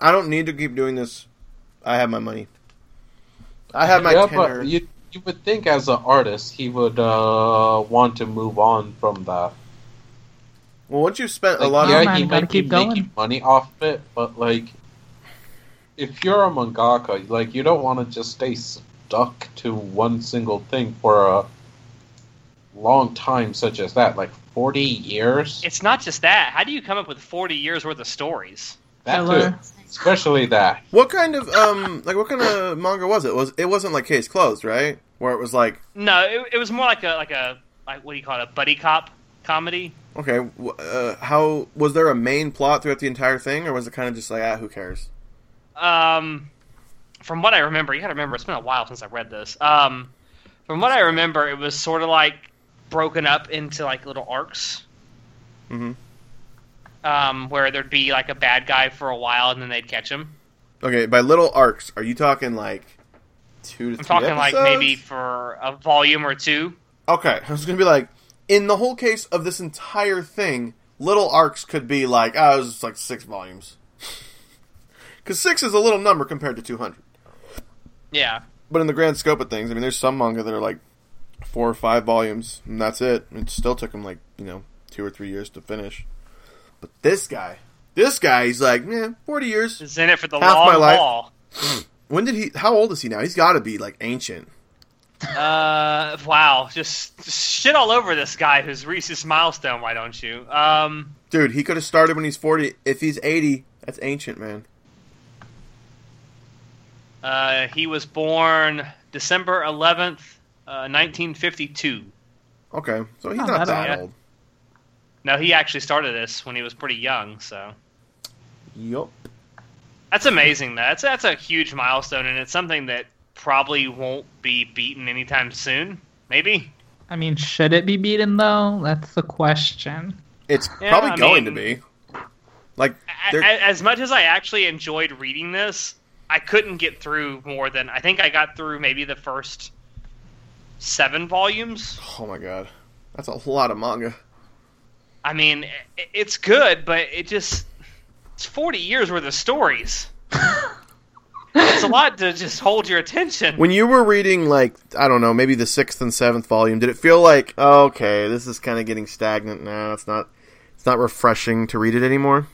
Speaker 2: I don't need to keep doing this. I have my money. I have my
Speaker 5: yeah,
Speaker 2: tenor.
Speaker 5: but you, you would think as an artist he would uh, want to move on from that.
Speaker 2: well, once you've spent a lot
Speaker 5: yeah,
Speaker 2: of
Speaker 3: man,
Speaker 5: he
Speaker 3: gotta
Speaker 5: might be
Speaker 3: keep going.
Speaker 5: making money off of it, but like, if you're a mangaka, like you don't want to just stay stuck to one single thing for a long time, such as that, like forty years.
Speaker 1: It's not just that. How do you come up with 40 years worth of stories?
Speaker 5: That too, especially that.
Speaker 2: what kind of um like what kind of manga was it? Was it wasn't like Case Closed, right? Where it was like,
Speaker 1: No, it, it was more like a like a like what do you call it? A buddy cop comedy.
Speaker 2: okay, uh, how was there a main plot throughout the entire thing, or was it kind of just like, ah, who cares?
Speaker 1: Um, from what I remember, you got to remember it's been a while since I read this. Um, from what I remember, it was sort of like broken up into like little arcs.
Speaker 2: Mhm.
Speaker 1: Um, where there'd be like a bad guy for a while, and then they'd catch him.
Speaker 2: Okay, by little arcs, are you talking like two to
Speaker 1: I'm
Speaker 2: three
Speaker 1: talking like maybe for a volume or two.
Speaker 2: Okay, I was gonna be like, in the whole case of this entire thing, little arcs could be like, ah, it was like six volumes. [LAUGHS] Because six is a little number compared to 200.
Speaker 1: Yeah.
Speaker 2: But in the grand scope of things, I mean, there's some manga that are like four or five volumes, and that's it. It still took him like, you know, two or three years to finish. But this guy, this guy, he's like, man, 40 years.
Speaker 1: Is in it for the long
Speaker 2: my life.
Speaker 1: haul. [CLEARS THROAT]
Speaker 2: When did he, how old is he now? He's got to be like ancient.
Speaker 1: Uh, wow, just, just shit all over this guy who's reached milestone. Why don't you? Um,
Speaker 2: Dude, he could have started when he's 40. If he's 80, that's ancient, man.
Speaker 1: uh, he was born December 11th, uh, 1952.
Speaker 2: Okay, so he's
Speaker 3: Not
Speaker 2: not
Speaker 3: that
Speaker 2: that
Speaker 1: old.
Speaker 2: old.
Speaker 1: No, he actually started this when he was pretty young. So
Speaker 2: Yup.
Speaker 1: that's amazing. That's that's a huge milestone, and it's something that probably won't be beaten anytime soon. Maybe.
Speaker 3: I mean, should it be beaten though? That's the question.
Speaker 2: It's
Speaker 1: Yeah,
Speaker 2: probably
Speaker 1: I
Speaker 2: going
Speaker 1: mean-
Speaker 2: to be. Like,
Speaker 1: A-
Speaker 2: there-
Speaker 1: a- As much as I actually enjoyed reading this, I couldn't get through more than I think I got through maybe the first seven volumes.
Speaker 2: oh my god, that's a lot of manga.
Speaker 1: I mean, it's good, but it just it's forty years worth of stories. [LAUGHS] it's a lot to just hold your attention.
Speaker 2: When you were reading, like, I don't know, maybe the sixth and seventh volume, did it feel like, oh, okay, this is kind of getting stagnant now? It's not, it's not refreshing to read it anymore.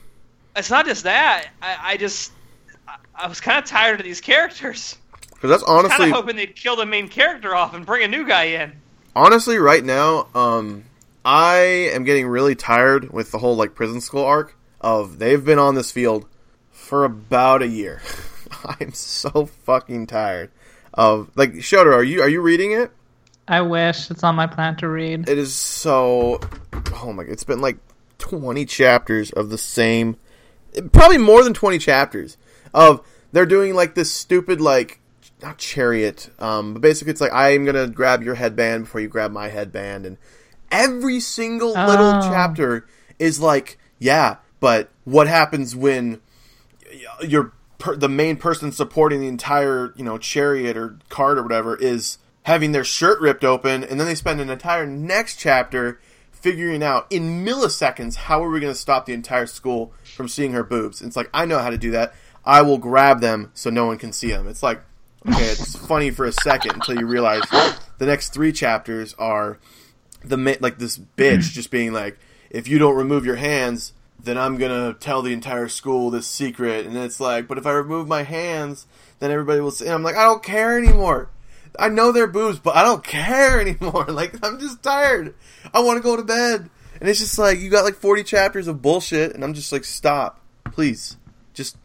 Speaker 1: It's not just that. I, I just, I, I was kind of tired of these characters.
Speaker 2: Because that's honestly Kind
Speaker 1: of hoping they'd kill the main character off and bring a new guy in.
Speaker 2: honestly, right now, um, I am getting really tired with the whole like prison school arc of they've been on this field for about a year. [LAUGHS] I'm so fucking tired of like Shoto. Are you are you reading it?
Speaker 3: I wish it's on my plan to read.
Speaker 2: It is so. Oh my! It's been like twenty chapters of the same. Probably more than twenty chapters of they're doing like this stupid like not chariot, um, but basically it's like I'm gonna grab your headband before you grab my headband, and every single little
Speaker 3: Oh.
Speaker 2: chapter is like, yeah, but what happens when your per- the main person supporting the entire you know chariot or cart or whatever is having their shirt ripped open, and then they spend an entire next chapter figuring out in milliseconds how are we going to stop the entire school from seeing her boobs. It's like I know how to do that. I will grab them so no one can see them. It's like okay, it's funny for a second until you realize the next three chapters are the like this bitch [CLEARS THROAT] just being like, if you don't remove your hands, then I'm gonna tell the entire school this secret. And it's like, but if I remove my hands, then everybody will see. And I'm like, I don't care anymore. I know they're boobs, but I don't care [LAUGHS] anymore. Like I'm just tired. I want to go to bed. And it's just like you got like 40 chapters of bullshit, and I'm just like, stop, please, just,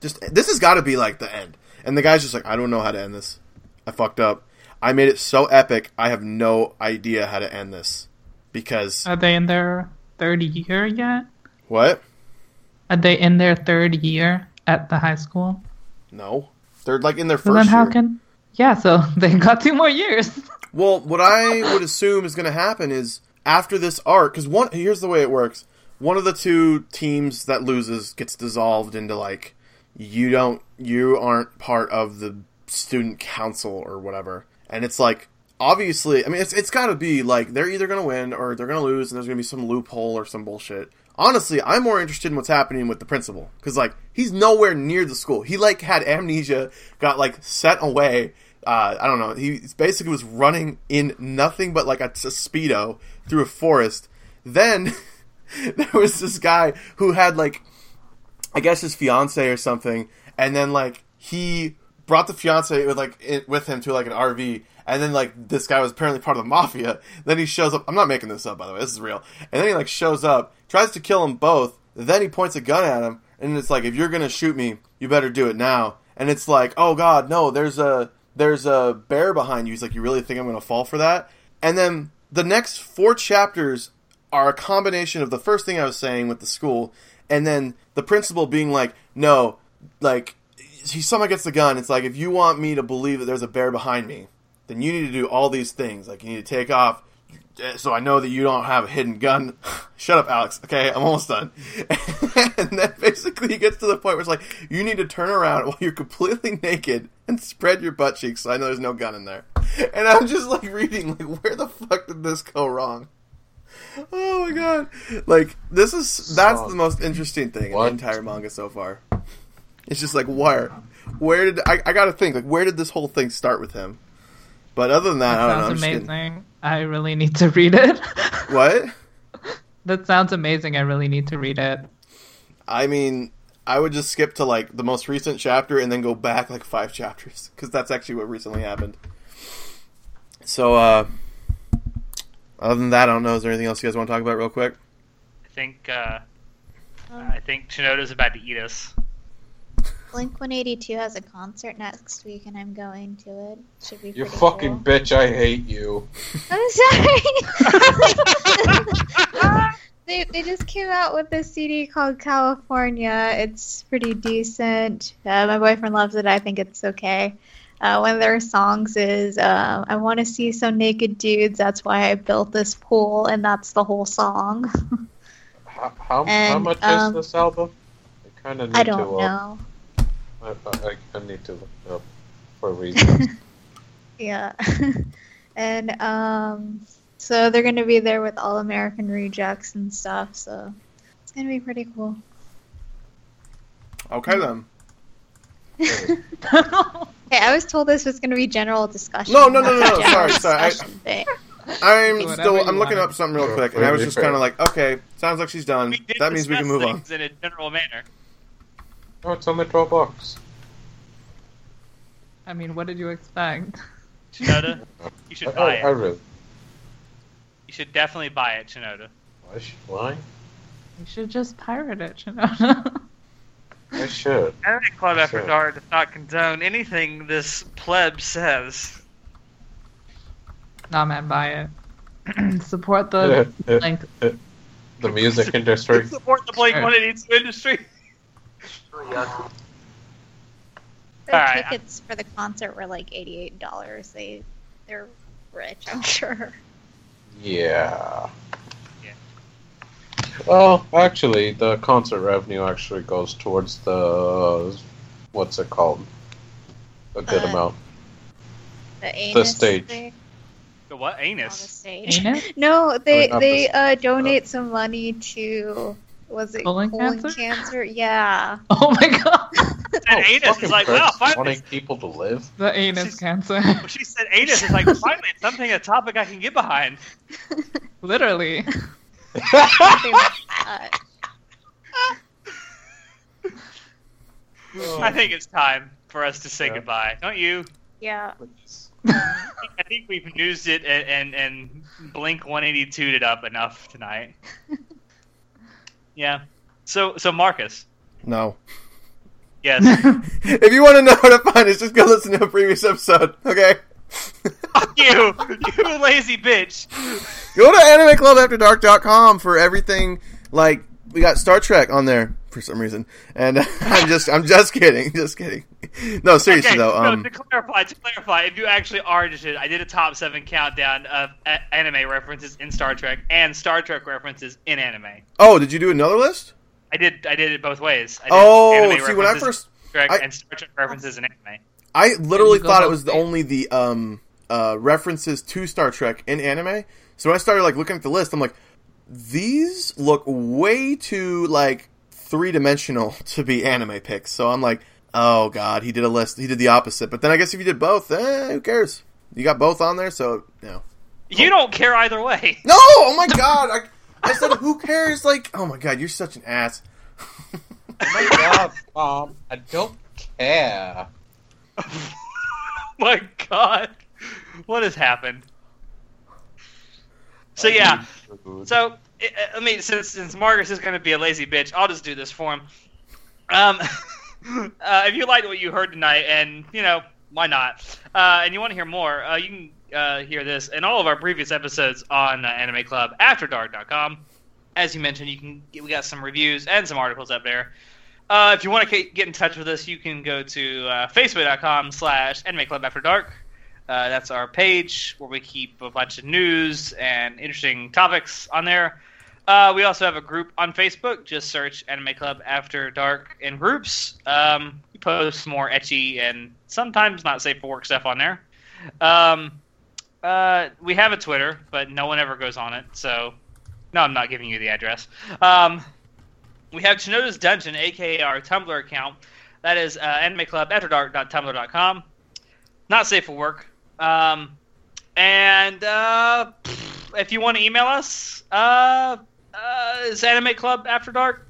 Speaker 2: just. This has got to be like the end. And the guy's just like, I don't know how to end this. I fucked up. I made it so epic. I have no idea how to end this because
Speaker 3: Are they in their third year yet?
Speaker 2: what?
Speaker 3: Are they in their third year at the high school?
Speaker 2: No, they're like in their
Speaker 3: So
Speaker 2: first
Speaker 3: then how
Speaker 2: year.
Speaker 3: can? Yeah, so [LAUGHS] they got two more years.
Speaker 2: Well, what I would assume is going to happen is after this arc, because one here's the way it works: one of the two teams that loses gets dissolved into like you don't, you aren't part of the student council or whatever, and it's like obviously, I mean, it's it's got to be like they're either going to win or they're going to lose, and there's going to be some loophole or some bullshit. Honestly, I'm more interested in what's happening with the principal because like he's nowhere near the school. He like had amnesia, got like sent away. Uh, I don't know. He basically was running in nothing but like a, a speedo through a forest. Then [LAUGHS] there was this guy who had like I guess his fiance or something, and then like he brought the fiance with like it, with him to like an RV, and then like this guy was apparently part of the mafia. Then he shows up. I'm not making this up, by the way. This is real. And then he like shows up, tries to kill them both. Then he points a gun at him, and it's like, if you're gonna shoot me, you better do it now. And it's like, oh god, no, there's a there's a bear behind you. He's like, you really think I'm gonna fall for that? And then the next four chapters are a combination of the first thing I was saying with the school, and then the principal being like, no, like he somehow gets the gun. It's like if you want me to believe that there's a bear behind me, then you need to do all these things. Like you need to take off, so I know that you don't have a hidden gun. [LAUGHS] Shut up, Alex. Okay, I'm almost done. [LAUGHS] and then basically he gets to the point where it's like you need to turn around while you're completely naked and spread your butt cheeks, so I know there's no gun in there. And I'm just like reading, like where the fuck did this go wrong? Oh my god! Like this is that's the most interesting thing in the entire manga so far. It's just like where, where did I? I got to think like where did this whole thing start with him? But other than that,
Speaker 3: That
Speaker 2: I don't know. I'm
Speaker 3: sounds
Speaker 2: just kidding.
Speaker 3: amazing. I really need to read it. [LAUGHS]
Speaker 2: What?
Speaker 3: that sounds amazing. I really need to read it.
Speaker 2: I mean, I would just skip to like the most recent chapter and then go back like five chapters because that's actually what recently happened. So, uh, other than that, I don't know. Is there anything else you guys want to talk about real quick?
Speaker 1: I think uh, I think Shinoda's about to eat us.
Speaker 4: Blink 182 has a concert next week, and I'm going to it. Should be
Speaker 5: You fucking
Speaker 4: cool.
Speaker 5: bitch, I hate you. [LAUGHS]
Speaker 4: I'm sorry. [LAUGHS] they they just came out with this CD called California. It's pretty decent. Uh, my boyfriend loves it. I think it's okay. Uh, one of their songs is uh, "I want to see some naked dudes." That's why I built this pool, and that's the whole song. [LAUGHS]
Speaker 5: How, how, how much
Speaker 4: um,
Speaker 5: is this album? I kind of need
Speaker 4: I don't
Speaker 5: uh,
Speaker 4: know.
Speaker 5: I, I, I need to look up for reasons. [LAUGHS]
Speaker 4: Yeah. [LAUGHS] and um so they're gonna be there with All-American Rejects and stuff, so it's gonna be pretty cool.
Speaker 2: Okay then.
Speaker 4: Hey, I was told this was going to be general discussion.
Speaker 2: No, no, no, no, no, sorry, sorry, I, I'm
Speaker 3: Whatever
Speaker 2: still. I'm looking
Speaker 3: want.
Speaker 2: up something real
Speaker 6: Sure,
Speaker 2: quick, and I was just kind of like, okay, sounds like she's done.
Speaker 1: We
Speaker 2: That means we can move on.
Speaker 1: in a general manner.
Speaker 5: Oh, it's only twelve bucks.
Speaker 3: I mean, what did you expect?
Speaker 1: Shinoda, you should
Speaker 5: I,
Speaker 1: buy
Speaker 5: I, I really.
Speaker 1: You should definitely buy it, Shinoda.
Speaker 5: Why? sh- Why?
Speaker 3: You should just pirate it, you [LAUGHS] know.
Speaker 5: I should.
Speaker 1: Anime Club After
Speaker 5: Sure.
Speaker 1: Dark does not condone anything this pleb says.
Speaker 3: nah, man, buy it. [CLEARS THROAT] Support the link.
Speaker 5: the music industry. [LAUGHS]
Speaker 1: Support the Blink
Speaker 3: Sure.
Speaker 1: 182 industry.
Speaker 4: The
Speaker 1: All right.
Speaker 4: tickets for the concert were like eighty-eight dollars. They, they're rich, I'm [LAUGHS] sure.
Speaker 5: Yeah.
Speaker 1: Yeah.
Speaker 5: Well, actually, the concert revenue actually goes towards the what's it called? A good
Speaker 4: Uh,
Speaker 5: amount.
Speaker 4: The anus
Speaker 5: stage.
Speaker 4: thing
Speaker 1: The what?
Speaker 4: anus? the stage.
Speaker 3: Ain't it? [LAUGHS]
Speaker 4: No, they
Speaker 5: Oh, not
Speaker 4: they
Speaker 5: the-
Speaker 4: uh, donate some money to was it
Speaker 3: Colon
Speaker 4: colon,
Speaker 3: cancer?
Speaker 4: cancer? Yeah. [LAUGHS]
Speaker 3: Oh my god. [LAUGHS]
Speaker 1: And Anus
Speaker 5: fucking
Speaker 1: is like,
Speaker 5: pricks
Speaker 1: wow, finally.
Speaker 5: wanting people to live.
Speaker 3: The anus
Speaker 1: She's-
Speaker 3: cancer.
Speaker 1: She said anus, is like, finally, something, a topic I can get behind.
Speaker 3: Literally.
Speaker 4: Something like that.
Speaker 1: I think it's time for us to say
Speaker 5: Yeah.
Speaker 1: goodbye. Don't you?
Speaker 4: Yeah.
Speaker 1: I think we've used it and, and, and Blink 182 it up enough tonight. yeah. So, so Marcus.
Speaker 2: No.
Speaker 1: Yes. [LAUGHS]
Speaker 2: if you want to know how to find us, just go listen to a previous episode. Okay.
Speaker 1: Fuck you, you lazy bitch.
Speaker 2: Go to animeclubafterdark.com for everything. Like we got Star Trek on there for some reason, and [LAUGHS] I'm just I'm just kidding, just kidding. No, seriously
Speaker 1: okay,
Speaker 2: though.
Speaker 1: no,
Speaker 2: Um,
Speaker 1: to clarify, to clarify, if you actually are interested, I did a top seven countdown of a- anime references in Star Trek and Star Trek references in anime.
Speaker 2: oh, did you do another list?
Speaker 1: I did, I did it both ways. I did
Speaker 2: Oh,
Speaker 1: anime
Speaker 2: see, when I first,
Speaker 1: Star Trek
Speaker 2: I-
Speaker 1: and Star Trek references in anime.
Speaker 2: I literally thought it was the, only the um uh references to Star Trek in anime. So when I started like looking at the list, I'm like, these look way too like three dimensional [LAUGHS] to be anime picks. So I'm like, oh god, he did a list. He did the opposite. But then I guess if you did both, eh, who cares? You got both on there, so no.
Speaker 1: You don't care either way. [LAUGHS]
Speaker 2: No! Oh my god! I, I said, who cares? Like, oh my god, you're such an ass. [LAUGHS]
Speaker 5: Oh my god, Mom, I don't care. [LAUGHS]
Speaker 1: my God, what has happened? So yeah, so I mean, since since Marcus is going to be a lazy bitch, I'll just do this for him. Um, [LAUGHS] uh, if you liked what you heard tonight, and you know why not, uh, and you want to hear more, uh, you can uh, hear this in all of our previous episodes on uh, Anime Club AfterDark.com. As you mentioned, you can we got some reviews and some articles up there. Uh, if you want to get in touch with us, you can go to uh, facebook.com slash anime club after dark. Uh, that's our page where we keep a bunch of news and interesting topics on there. Uh, we also have a group on Facebook. Just search Anime Club After Dark in groups. Um, we post more ecchi and sometimes not safe for work stuff on there. Um, uh, we have a Twitter, but no one ever goes on it. So, no, I'm not giving you the address. Um, we have Shinoda's Dungeon, aka our Tumblr account. That is uh, animeclubafterdark.tumblr.com. Not safe for work. Um, and uh, if you want to email us, uh, uh, it's animeclubafterdark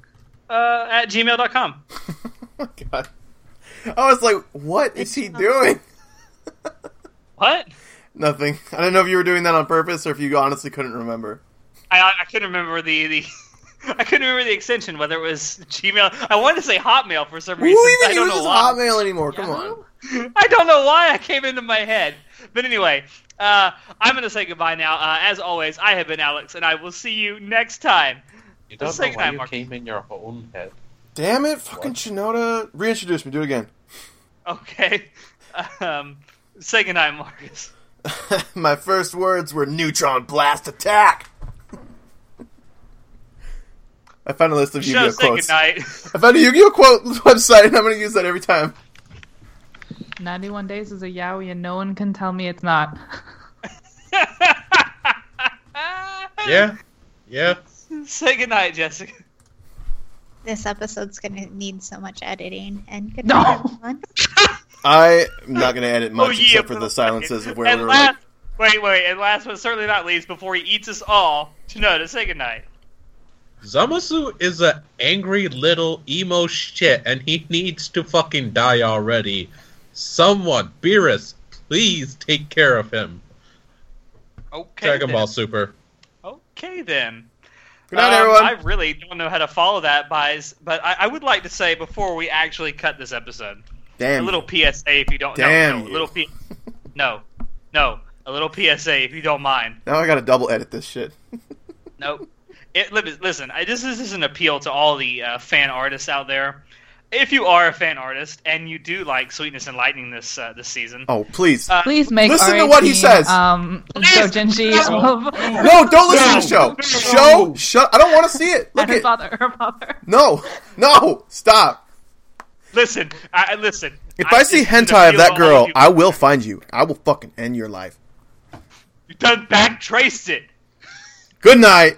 Speaker 1: uh, at gmail.com. [LAUGHS]
Speaker 2: oh god. I was like, what is he doing? [LAUGHS]
Speaker 1: What?
Speaker 2: Nothing. I don't know if you were doing that on purpose or if you honestly couldn't remember.
Speaker 1: I, I couldn't remember the, the I couldn't remember the extension whether it was Gmail. I wanted to say Hotmail for some
Speaker 2: Who
Speaker 1: reason. I
Speaker 2: even
Speaker 1: don't
Speaker 2: uses
Speaker 1: know why.
Speaker 2: Hotmail anymore? Come on.
Speaker 1: I don't know why I came into my head. But anyway, uh, I'm going to say goodbye now. Uh, as always, I have been Alex, and I will see you next time.
Speaker 5: You don't
Speaker 1: Say
Speaker 5: know why
Speaker 1: goodnight,
Speaker 5: you
Speaker 1: Mark.
Speaker 5: came in your own head.
Speaker 2: Damn it, fucking
Speaker 5: What?
Speaker 2: Shinoda. Reintroduce me. Do it again.
Speaker 1: Okay. [LAUGHS] Um, say goodnight, Marcus. [LAUGHS]
Speaker 2: My first words were neutron blast attack. I found a list of
Speaker 1: Show
Speaker 2: Yu-Gi-Oh quotes.
Speaker 1: goodnight.
Speaker 2: I found a Yu-Gi-Oh quote [LAUGHS] website, and I'm going to use that every time.
Speaker 3: 91 days is a yaoi and no one can tell me it's not. [LAUGHS]
Speaker 6: Yeah, yeah.
Speaker 1: say goodnight, Jessica.
Speaker 4: This episode's gonna need so much editing. And good
Speaker 3: No.
Speaker 4: night, everyone.
Speaker 2: I am not going to edit much
Speaker 1: Oh, yeah,
Speaker 2: except for the silences of where we were
Speaker 1: last,
Speaker 2: like,
Speaker 1: wait, wait, and last but certainly not least, before he eats us all, Shinoda, say goodnight.
Speaker 5: Zamasu is a angry little emo shit, and he needs to fucking die already. Someone, Beerus, please take care of him.
Speaker 1: Okay.
Speaker 5: Dragon
Speaker 1: then.
Speaker 5: Ball Super.
Speaker 1: Okay then.
Speaker 2: Good night,
Speaker 1: Um,
Speaker 2: everyone.
Speaker 1: I really don't know how to follow that, by, but I, I would like to say before we actually cut this episode,
Speaker 2: Damn.
Speaker 1: a little PSA if you don't.
Speaker 2: Damn
Speaker 1: no, no,
Speaker 2: you.
Speaker 1: a little P. No, no, a little PSA if you don't mind.
Speaker 2: Now I got to double edit this shit. [LAUGHS]
Speaker 1: Nope. It, listen, I, this, is, this is an appeal to all the uh, fan artists out there. If you are a fan artist and you do like Sweetness and Lightning this uh, this season,
Speaker 2: Oh, please.
Speaker 1: Uh,
Speaker 3: Please make
Speaker 2: Listen to what he says.
Speaker 3: Um, Dojinshi of
Speaker 2: no, don't listen to the show. Show, shut. I don't want to see it. Look at.
Speaker 3: father. Her father.
Speaker 2: No, no, stop.
Speaker 1: listen, I, I- listen.
Speaker 2: If I, see hentai of that girl, I will find you. I will fucking end your life.
Speaker 1: You done back traced it.
Speaker 2: Good night.